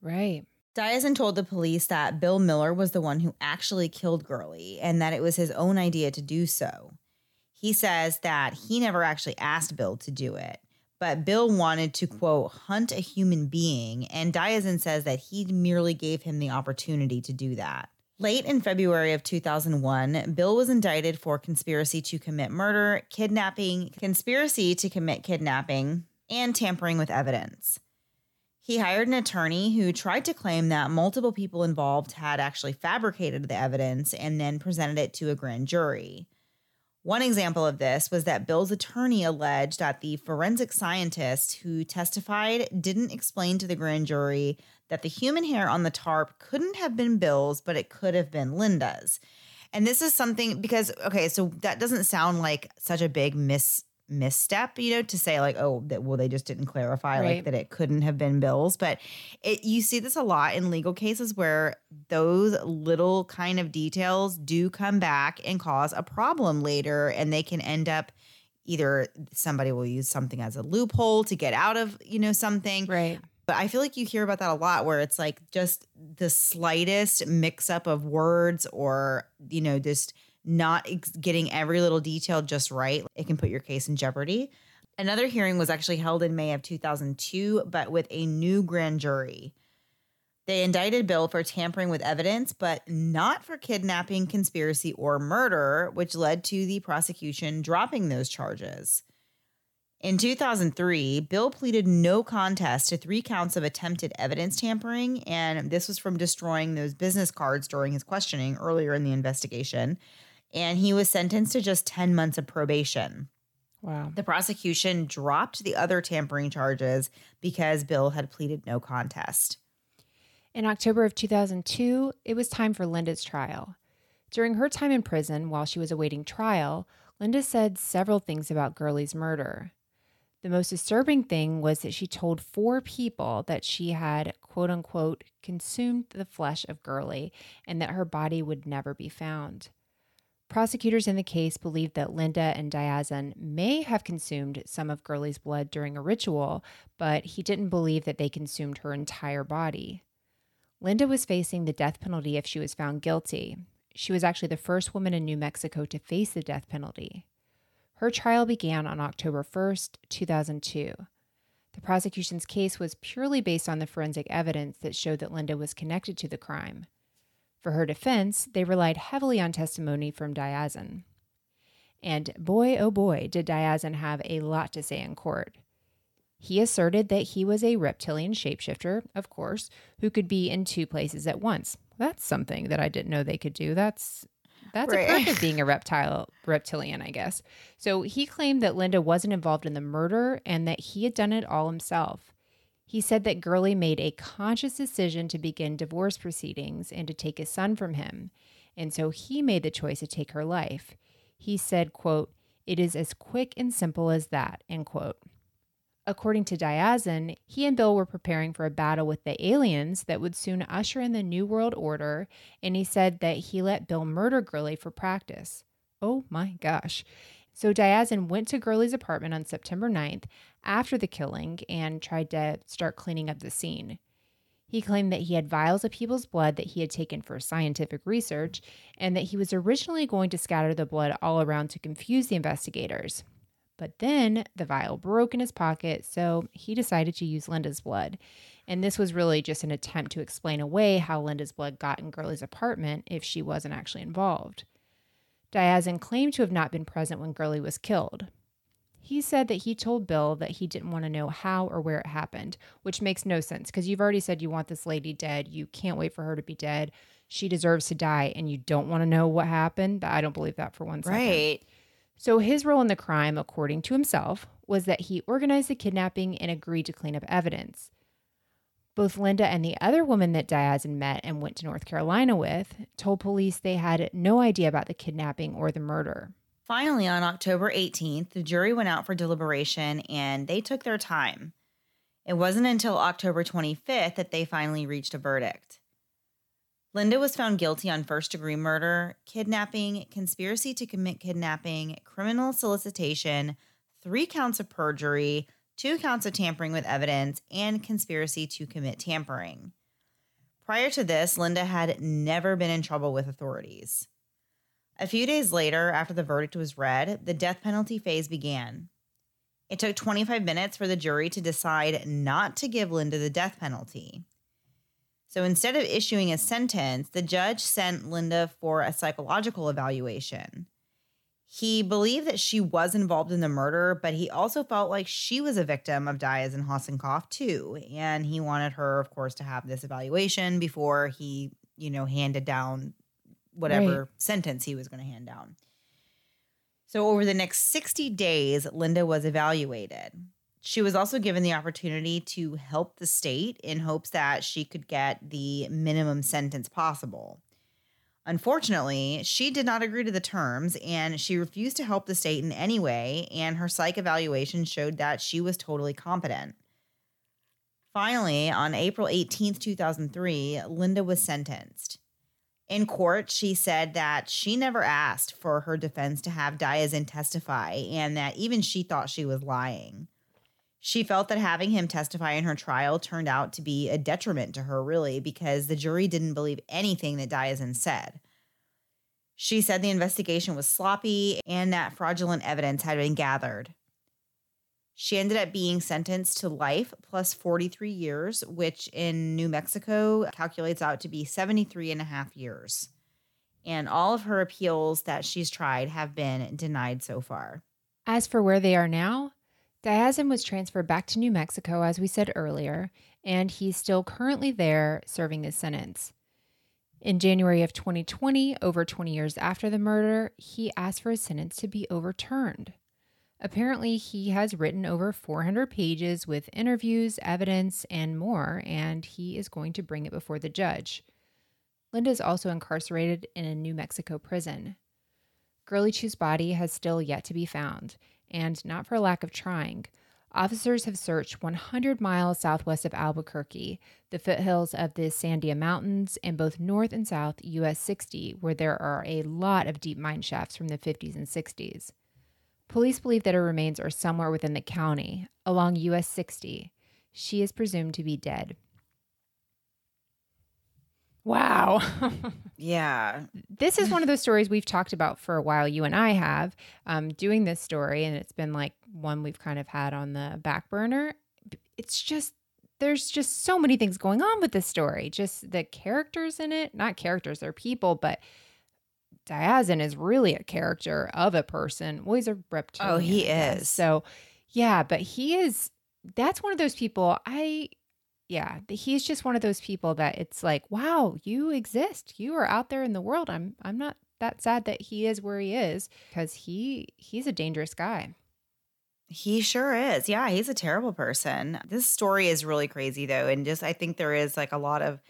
Right. Diazien told the police that Bill Miller was the one who actually killed Girly and that it was his own idea to do so. He says that he never actually asked Bill to do it, but Bill wanted to, mm. quote, hunt a human being, and Diazien says that he merely gave him the opportunity to do that. Late in February of 2001, Bill was indicted for conspiracy to commit murder, kidnapping, conspiracy to commit kidnapping, and tampering with evidence. He hired an attorney who tried to claim that multiple people involved had actually fabricated the evidence and then presented it to a grand jury. One example of this was that Bill's attorney alleged that the forensic scientist who testified didn't explain to the grand jury that the human hair on the tarp couldn't have been Bill's, but it could have been Linda's. And this is something because okay, so that doesn't sound like such a big miss misstep, you know, to say like, oh, that well, they just didn't clarify like that it couldn't have been Bill's. But it you see this a lot in legal cases where those little kind of details do come back and cause a problem later, and they can end up either somebody will use something as a loophole to get out of you know something Right. but I feel like you hear about that a lot where it's like just the slightest mix up of words or, you know, just not ex- getting every little detail just right. It can put your case in jeopardy. Another hearing was actually held in May of 2002, but with a new grand jury. They indicted Bill for tampering with evidence, but not for kidnapping, conspiracy, or murder, which led to the prosecution dropping those charges. In 2003, Bill pleaded no contest to three counts of attempted evidence tampering, and this was from destroying those business cards during his questioning earlier in the investigation. And he was sentenced to just 10 months of probation. Wow. The prosecution dropped the other tampering charges because Bill had pleaded no contest. In October of 2002, it was time for Linda's trial. During her time in prison while she was awaiting trial, Linda said several things about Girly's murder. The most disturbing thing was that she told four people that she had, quote unquote, consumed the flesh of Girly and that her body would never be found. Prosecutors in the case believed that Linda and Diazien may have consumed some of Girly's blood during a ritual, but he didn't believe that they consumed her entire body. Linda was facing the death penalty if she was found guilty. She was actually the first woman in New Mexico to face the death penalty. Her trial began on October 1st, 2002. The prosecution's case was purely based on the forensic evidence that showed that Linda was connected to the crime. For her defense, they relied heavily on testimony from Diazien. And boy, oh boy, did Diazien have a lot to say in court. He asserted that he was a reptilian shapeshifter, of course, who could be in two places at once. That's something that I didn't know they could do. That's that's right. a perk of being a reptile reptilian, I guess. So he claimed that Linda wasn't involved in the murder and that he had done it all himself. He said that Girly made a conscious decision to begin divorce proceedings and to take his son from him. And so he made the choice to take her life. He said, quote, it is as quick and simple as that, end quote. According to Diazien, he and Bill were preparing for a battle with the aliens that would soon usher in the New World Order, and he said that he let Bill murder Girly for practice. Oh my gosh. So Diazien went to Girly's apartment on September 9th after the killing and tried to start cleaning up the scene. He claimed that he had vials of people's blood that he had taken for scientific research and that he was originally going to scatter the blood all around to confuse the investigators. But then the vial broke in his pocket, so he decided to use Linda's blood. And this was really just an attempt to explain away how Linda's blood got in Girly's apartment if she wasn't actually involved. Diazien claimed to have not been present when Girly was killed. He said that he told Bill that he didn't want to know how or where it happened, which makes no sense because you've already said you want this lady dead. You can't wait for her to be dead. She deserves to die, and you don't want to know what happened. But I don't believe that for one second. Right. So, his role in the crime, according to himself, was that he organized the kidnapping and agreed to clean up evidence. Both Linda and the other woman that Diazien met and went to North Carolina with told police they had no idea about the kidnapping or the murder. Finally, on October 18th, the jury went out for deliberation and they took their time. It wasn't until October 25th that they finally reached a verdict. Linda was found guilty on first degree murder, kidnapping, conspiracy to commit kidnapping, criminal solicitation, three counts of perjury, two counts of tampering with evidence, and conspiracy to commit tampering. Prior to this, Linda had never been in trouble with authorities. A few days later, after the verdict was read, the death penalty phase began. It took 25 minutes for the jury to decide not to give Linda the death penalty. So instead of issuing a sentence, the judge sent Linda for a psychological evaluation. He believed that she was involved in the murder, but he also felt like she was a victim of Diazien Hossencofft too. And he wanted her, of course, to have this evaluation before he, you know, handed down whatever right. sentence he was going to hand down. So over the next 60 days, Linda was evaluated. She was also given the opportunity to help the state in hopes that she could get the minimum sentence possible. Unfortunately, she did not agree to the terms and she refused to help the state in any way, and her psych evaluation showed that she was totally competent. Finally, on April 18th, 2003, Linda was sentenced. In court, she said that she never asked for her defense to have Diazien testify and that even she thought she was lying. She felt that having him testify in her trial turned out to be a detriment to her, really, because the jury didn't believe anything that Diazien said. She said the investigation was sloppy and that fraudulent evidence had been gathered. She ended up being sentenced to life plus 43 years, which in New Mexico calculates out to be 73 and a half years. And all of her appeals that she's tried have been denied so far. As for where they are now, Diazien was transferred back to New Mexico, as we said earlier, and he's still currently there serving his sentence. In January of 2020, over 20 years after the murder, he asked for his sentence to be overturned. Apparently, he has written over 400 pages with interviews, evidence, and more, and he is going to bring it before the judge. Linda is also incarcerated in a New Mexico prison. Girly Chew's body has still yet to be found, and not for lack of trying. Officers have searched 100 miles southwest of Albuquerque, the foothills of the Sandia Mountains, and both north and south US 60, where there are a lot of deep mine shafts from the 50s and 60s. Police believe that her remains are somewhere within the county, along US 60. She is presumed to be dead. Wow. Yeah. this is one of those stories we've talked about for a while. You and I have um, doing this story, and it's been like one we've kind of had on the back burner. It's just there's just so many things going on with this story. Just the characters in it, not characters, they're people, but Diazien is really a character of a person. Well, he's a reptilian. Oh, he is. So, yeah, but he is. That's one of those people. I, yeah, he's just one of those people that it's like, wow, you exist. You are out there in the world. I'm, I'm not that sad that he is where he is because he, he's a dangerous guy. He sure is. Yeah, he's a terrible person. This story is really crazy though. And just I think there is like a lot of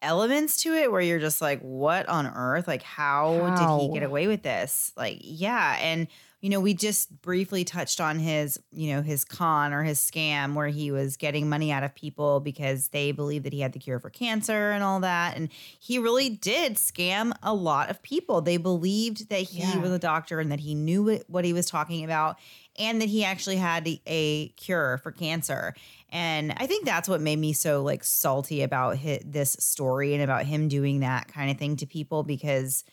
elements to it where you're just like, what on earth? Like, how, did he get away with this? Like, yeah. And, you know, we just briefly touched on his, you know, his con or his scam where he was getting money out of people because they believed that he had the cure for cancer and all that. And he really did scam a lot of people. They believed that he Yeah. was a doctor and that he knew what- he was talking about and that he actually had a, cure for cancer. And I think that's what made me so like salty about hi this story and about him doing that kind of thing to people because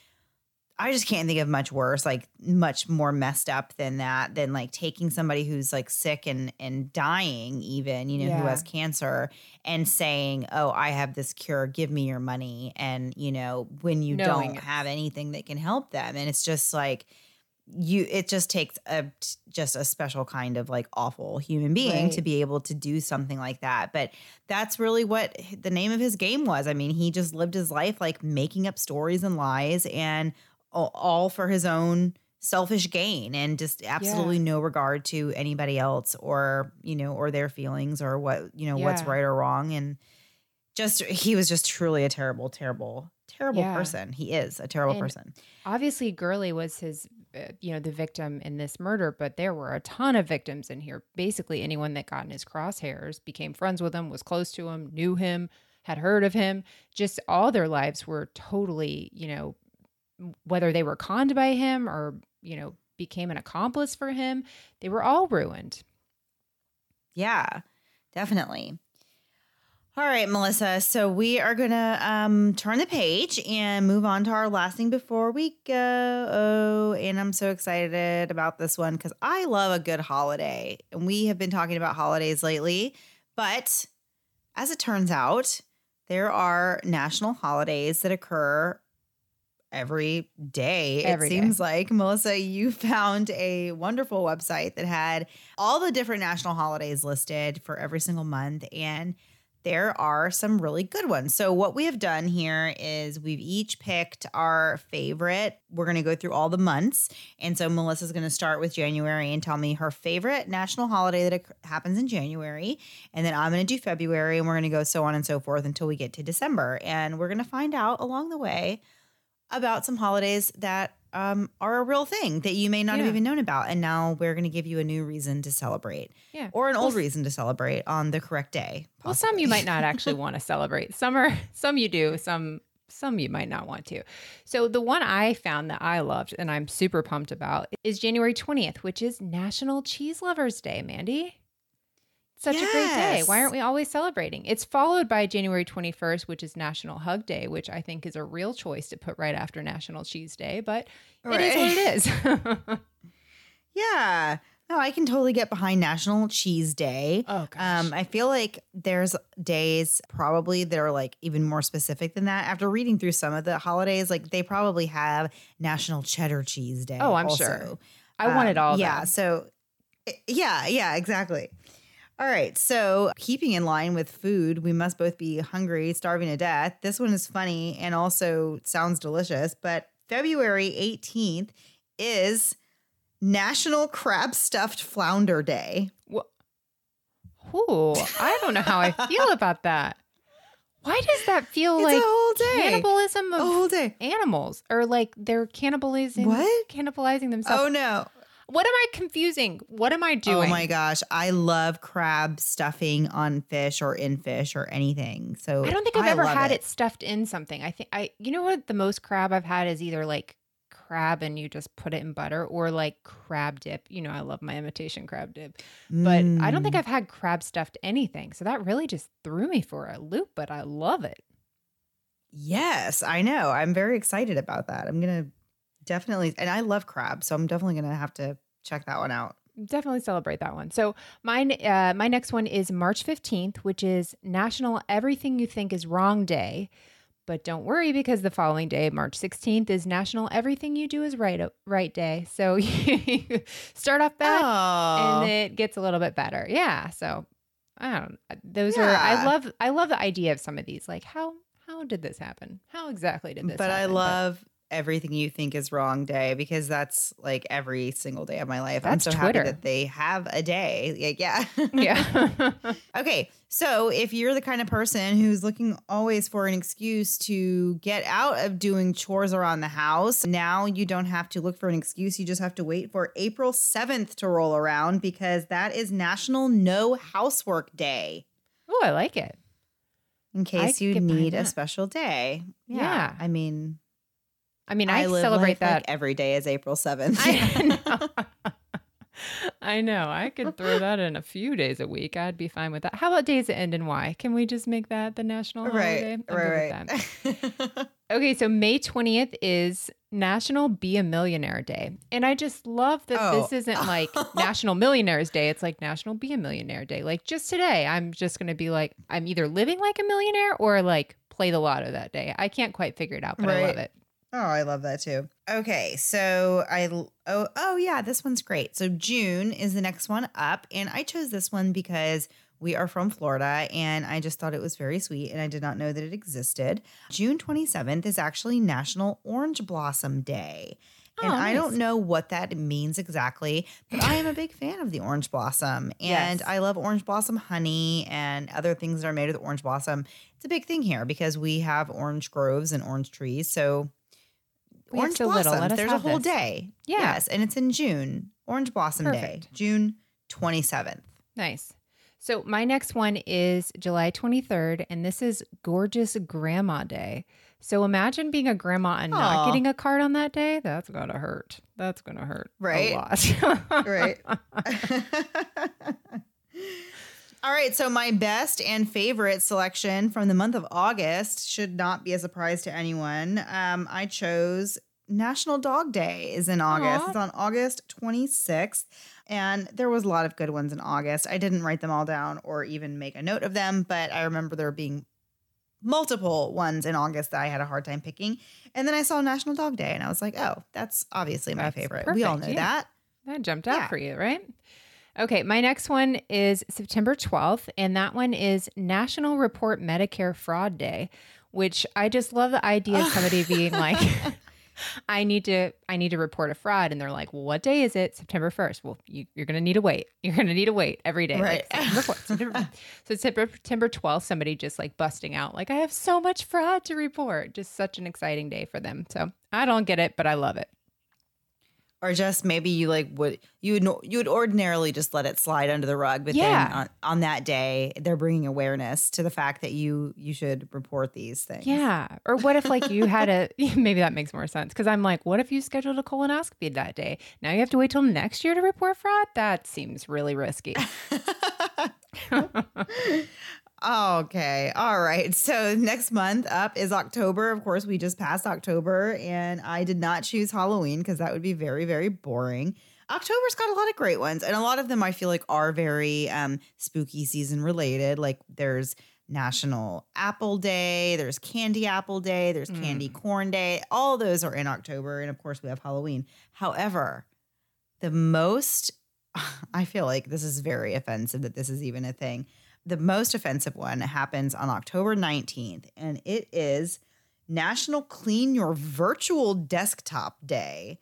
I just can't think of much worse, like much more messed up than that, than like taking somebody who's like sick and and dying, even you know, who has cancer, and saying, "Oh, I have this cure. Give me your money." And you know, when you Knowing don't it's- have anything that can help them, and it's just like you it just takes a just a special kind of like awful human being Right. to be able to do something like that but that's really what the name of his game was i mean he just lived his life like making up stories and lies and all- for his own selfish gain and just absolutely no regard to anybody else or you know or their feelings or what you know what's right or wrong and just he was just truly a terrible terrible terrible Yeah. person he is a terrible And- person Obviously, Girly was his, uh, you know, the victim in this murder, but there were a ton of victims in here. Basically, anyone that got in his crosshairs became friends with him, was close to him, knew him, had heard of him. Just all their lives were totally, you know, whether they were conned by him or, you know, became an accomplice for him, they were all ruined. Yeah, definitely. All right, Melissa. So we are gonna um, turn the page and move on to our last thing before we go. Oh, and I'm so excited about this one because I love a good holiday, and we have been talking about holidays lately. But as it turns out, there are national holidays that occur every day. Every it day. seems like Melissa, you found a wonderful website that had all the different national holidays listed for every single month and there are some really good ones. So what we have done here is we've each picked our favorite. We're going to go through all the months. And so Melissa's going to start with January and tell me her favorite national holiday that happens in January. And then I'm going to do February and we're going to go so on and so forth until we get to December. And we're going to find out along the way about some holidays that um, are a real thing that you may not have even known about. And now we're going to give you a new reason to celebrate Yeah. or an Well, old reason to celebrate on the correct day. Well, some you might not actually want to celebrate. Some are some you do, some some you might not want to. So the one I found that I loved and I'm super pumped about is January 20th, which is National Cheese Lovers Day, Mandy. Such a great day. Why aren't we always celebrating? It's followed by January 21st, which is National Hug Day, which I think is a real choice to put right after National Cheese Day, but it is what it is. Yeah. No, I can totally get behind National Cheese Day. oh gosh. Um, I feel like there's days probably that are like even more specific than that. After reading through some of the holidays, like they probably have National Cheddar Cheese Day. Oh, I'm also. sure. I want it Um, all. Yeah. though. So, yeah, yeah, exactly. All right. So, keeping in line with food, we must both be hungry, starving to death. This one is funny and also sounds delicious. But February 18th is National Crab Stuffed Flounder Day. Ooh, I don't know how I feel about that. Why does that feel It's like a whole day. cannibalism A of whole day. animals or like they're cannibalizing What? cannibalizing themselves? Oh no. What am I confusing? What am I doing? Oh my gosh. I love crab stuffing on fish or in fish or anything. So I don't think I've ever had it. stuffed in something. I think I you know what the most crab I've had is either like crab and you just put it in butter or like crab dip. You know, I love my imitation crab dip. But I don't think Mm. I've had crab stuffed anything. So that really just threw me for a loop, but I love it. Yes, I know. I'm very excited about that. I'm gonna definitely, and I love crab, so I'm definitely gonna have to check that one out. Definitely celebrate that one. So mine, uh, my next one is March fifteenth, which is National Everything You Think Is Wrong Day. But don't worry because the following day, March 16th, is National Everything You Do Is Right Right Day. So you start off bad Oh, and it gets a little bit better. Yeah. So I don't those are I love I love the idea of some of these. Like how how did this happen? How exactly did this but I happen? love everything you think is wrong day because that's like every single day of my life. That's I'm so Twitter. happy that they have a day. Like, yeah. Yeah. Okay, so if you're the kind of person who's looking always for an excuse to get out of doing chores around the house, now you don't have to look for an excuse. You just have to wait for April 7th to roll around because that is National No Housework Day. oh, I like it. In case could you need a special day. Yeah. I mean, I mean, I, live celebrate life that like every day is April 7th. I know. I know. I could throw that in a few days a week. I'd be fine with that. How about days that end in Y? Can we just make that the national holiday? right, I'm right, right. Okay, so May 20th is National Be a Millionaire Day. And I just love that Oh. this isn't like National Millionaires Day. It's like National Be a Millionaire Day. Like just today, I'm just going to be like, I'm either living like a millionaire or like play the lotto that day. I can't quite figure it out, but I love it. Oh, I love that too. Okay, so I oh oh yeah, this one's great. So June is the next one up, and I chose this one because we are from Florida, and I just thought it was very sweet, and I did not know that it existed. June twenty seventh is actually National Orange Blossom Day. Oh, and Oh, I don't know what that means exactly, but I am a big fan of the orange blossom. And Yes. I love orange blossom honey and other things that are made with orange blossom. It's a big thing here because we have orange groves and orange trees. So We orange so little. blossoms, there's a whole this. day. Yeah. Yes. And it's in June. Orange Blossom Day, June 27th. Nice. So my next one is July 23rd, and this is Gorgeous Grandma Day. So imagine being a grandma and not getting a card on that day. That's gonna hurt. That's gonna hurt Right. a lot. Right. All right, so my best and favorite selection from the month of August should not be a surprise to anyone. Um, I chose National Dog Day is in August. Aw. It's on August 26th, and there was a lot of good ones in August. I didn't write them all down or even make a note of them, but I remember there being multiple ones in August that I had a hard time picking. And then I saw National Dog Day, and I was like, oh, that's obviously my That's favorite. we all know yeah. that. that jumped out Yeah. for you, right? Okay, my next one is September 12th, and that one is National Report Medicare Fraud Day, which I just love the idea of somebody being like, I need to I need to report a fraud. And they're like, Well, what day is it? September 1st. Well, you, you're gonna need to wait. You're gonna need to wait every day. Right. Like, September 4th, September- so September 12th, somebody just like busting out, like, I have so much fraud to report. Just such an exciting day for them. So I don't get it, but I love it. Or just maybe you like would you would you would ordinarily just let it slide under the rug but Yeah. then on, on that day they're bringing awareness to the fact that you you should report these things Yeah. Or what if like you had a maybe that makes more sense because I'm like, what if you scheduled a colonoscopy that day? Now you have to wait till next year to report fraud? That seems really risky. okay all right. So next month up is october. Of course we just passed october and i did not choose halloween because that would be very very boring. October's got a lot of great ones and a lot of them i feel like are very um, spooky season related. Like there's national apple day there's candy apple day there's candy corn day. All those are in october and of course we have halloween. However the most I feel like this is very offensive that this is even a thing. The most offensive one happens on October 19th, and it is National Clean Your Virtual Desktop Day,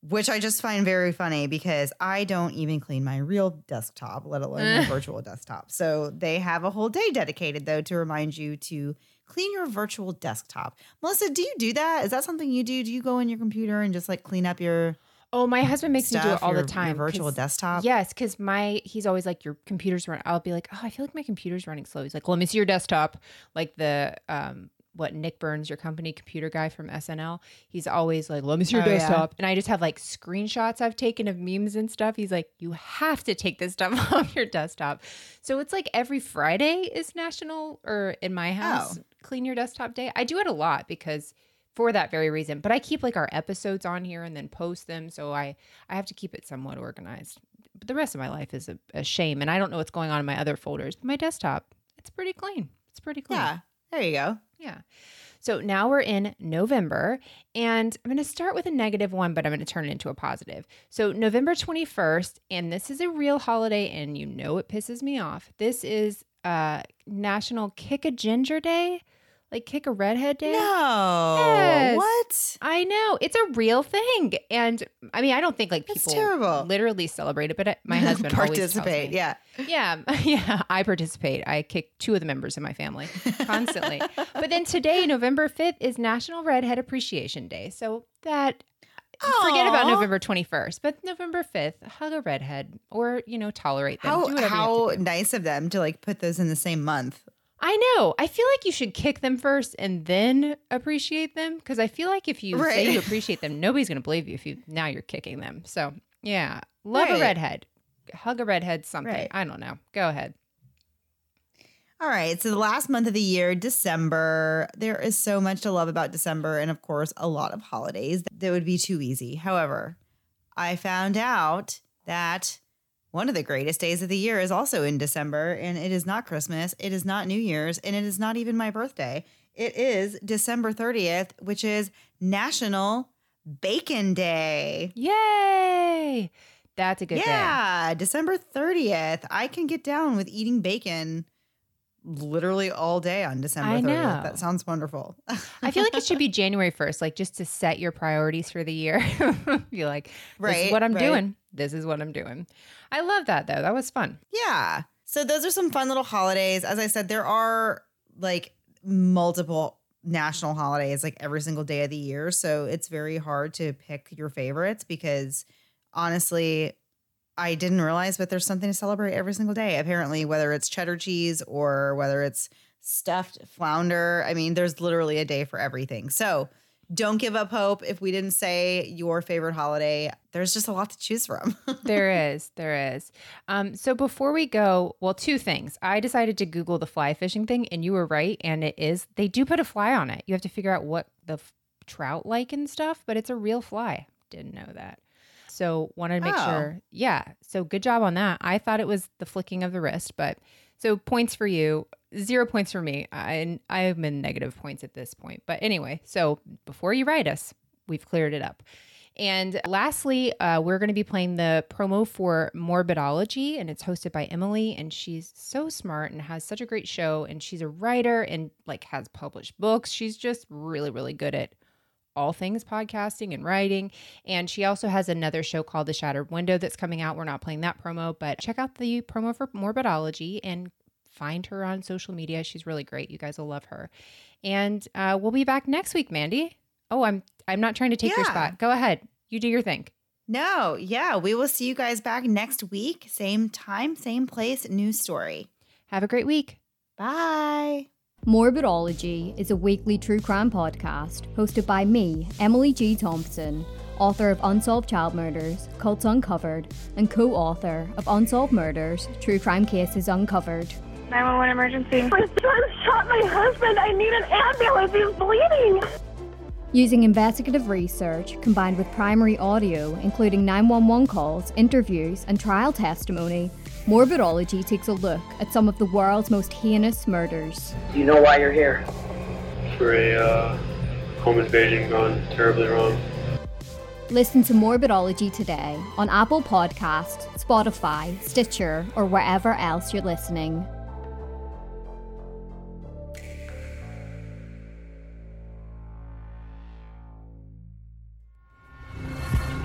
which I just find very funny because I don't even clean my real desktop, let alone my virtual desktop. So they have a whole day dedicated, though, to remind you to clean your virtual desktop. Melissa, do you do that? Is that something you do? Do you go in your computer and just like clean up your Oh, my husband makes me do it all your- the time. your virtual desktop? Yes, because my he's always like, Your computer's run I'll be like, Oh, I feel like my computer's running slow. He's like, Well, let me see your desktop. Like the um what Nick Burns, your company computer guy from SNL, he's always like, "Let me see your Oh, yeah. desktop," and I just have like screenshots I've taken of memes and stuff. He's like, "You have to take this stuff off your desktop." So it's like every Friday is National, or in my house, Oh. clean your desktop day. I do it a lot because for that very reason. But I keep like our episodes on here and then post them, so I I have to keep it somewhat organized. But the rest of my life is a, a shame, and I don't know what's going on in my other folders. My desktop, it's pretty clean. It's pretty clean. Yeah. There you go. Yeah. So now we're in November, and I'm going to start with a negative one, but I'm going to turn it into a positive. So, November 21st, and this is a real holiday, and you know it pisses me off. This is uh, National Kick a Ginger Day, like Kick a Redhead Day. No. Yes. What? I know it's a real thing, and I mean I don't think like people terrible. literally celebrate it, but my husband participate. me. Yeah. Yeah, yeah, I participate. I kick two of the members of my family constantly. but then today, November 5th, is National Redhead Appreciation Day. So that forget about November 21st, but November 5th, hug a redhead or, you know, tolerate them. How Do whatever you have to how nice of them to like put those in the same month. I know. I feel like you should kick them first and then appreciate them because I feel like if you say you appreciate them, nobody's going to believe you if you now you're kicking them. So, yeah. Love a redhead. Hug a redhead something. Right. I don't know. Go ahead. All right. So the last month of the year, December, there is so much to love about December. And of course, a lot of holidays that would be too easy. However, I found out that one of the greatest days of the year is also in December. And it is not Christmas, it is not New Year's, and it is not even my birthday. It is December 30th, which is National Bacon Day. Yay. That's a good day. yeah, December 30th. I can get down with eating bacon literally all day on December I 30th. know. That sounds wonderful. I feel like it should be January 1st, like just to set your priorities for the year. Be like, this Right, is what I'm right. doing. This is what I'm doing. I love that though. That was fun. yeah. So those are some fun little holidays. As I said, there are like multiple national holidays like every single day of the year. So it's very hard to pick your favorites because honestly, I didn't realize, but there's something to celebrate every single day. Apparently, whether it's cheddar cheese or whether it's stuffed flounder, I mean, there's literally a day for everything. So don't give up hope. If we didn't say your favorite holiday, there's just a lot to choose from. there is, there is. Um, so before we go, well, two things. I decided to Google the fly fishing thing, and you were right, and it is. They do put a fly on it. You have to figure out what the f- trout like and stuff, but it's a real fly. Didn't know that. So wanted to make Oh. sure. Yeah. So good job on that. I thought it was the flicking of the wrist, but so points for you, zero points for me. I I'm in negative points at this point. But anyway, so before you write us, we've cleared it up. And lastly, uh, we're going to be playing the promo for Morbidology, and it's hosted by Emily. And she's so smart and has such a great show. And she's a writer and like has published books. She's just really, really good at all things podcasting and writing. And she also has another show called The Shattered Window that's coming out. We're not playing that promo, but check out the promo for Morbidology and find her on social media. She's really great. You guys will love her. And uh, we'll be back next week, Mandy. Oh, I'm I'm not trying to take your spot. Go ahead. You do your thing. no, yeah, we will see you guys back next week. Same time, same place, new story. Have a great week. Bye. Morbidology is a weekly true crime podcast hosted by me, Emily G. Thompson, author of Unsolved Child Murders, Cults Uncovered, and co author of Unsolved Murders, True Crime Cases Uncovered. 911 emergency. My son shot my husband. I need an ambulance. He's bleeding. Using investigative research combined with primary audio, including 911 calls, interviews, and trial testimony, Morbidology takes a look at some of the world's most heinous murders. Do you know why you're here? for a uh, home invasion gone terribly wrong. Listen to Morbidology today on Apple Podcasts, Spotify, Stitcher, or wherever else you're listening.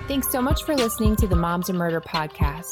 Thanks so much for listening to the Moms and Murder podcast.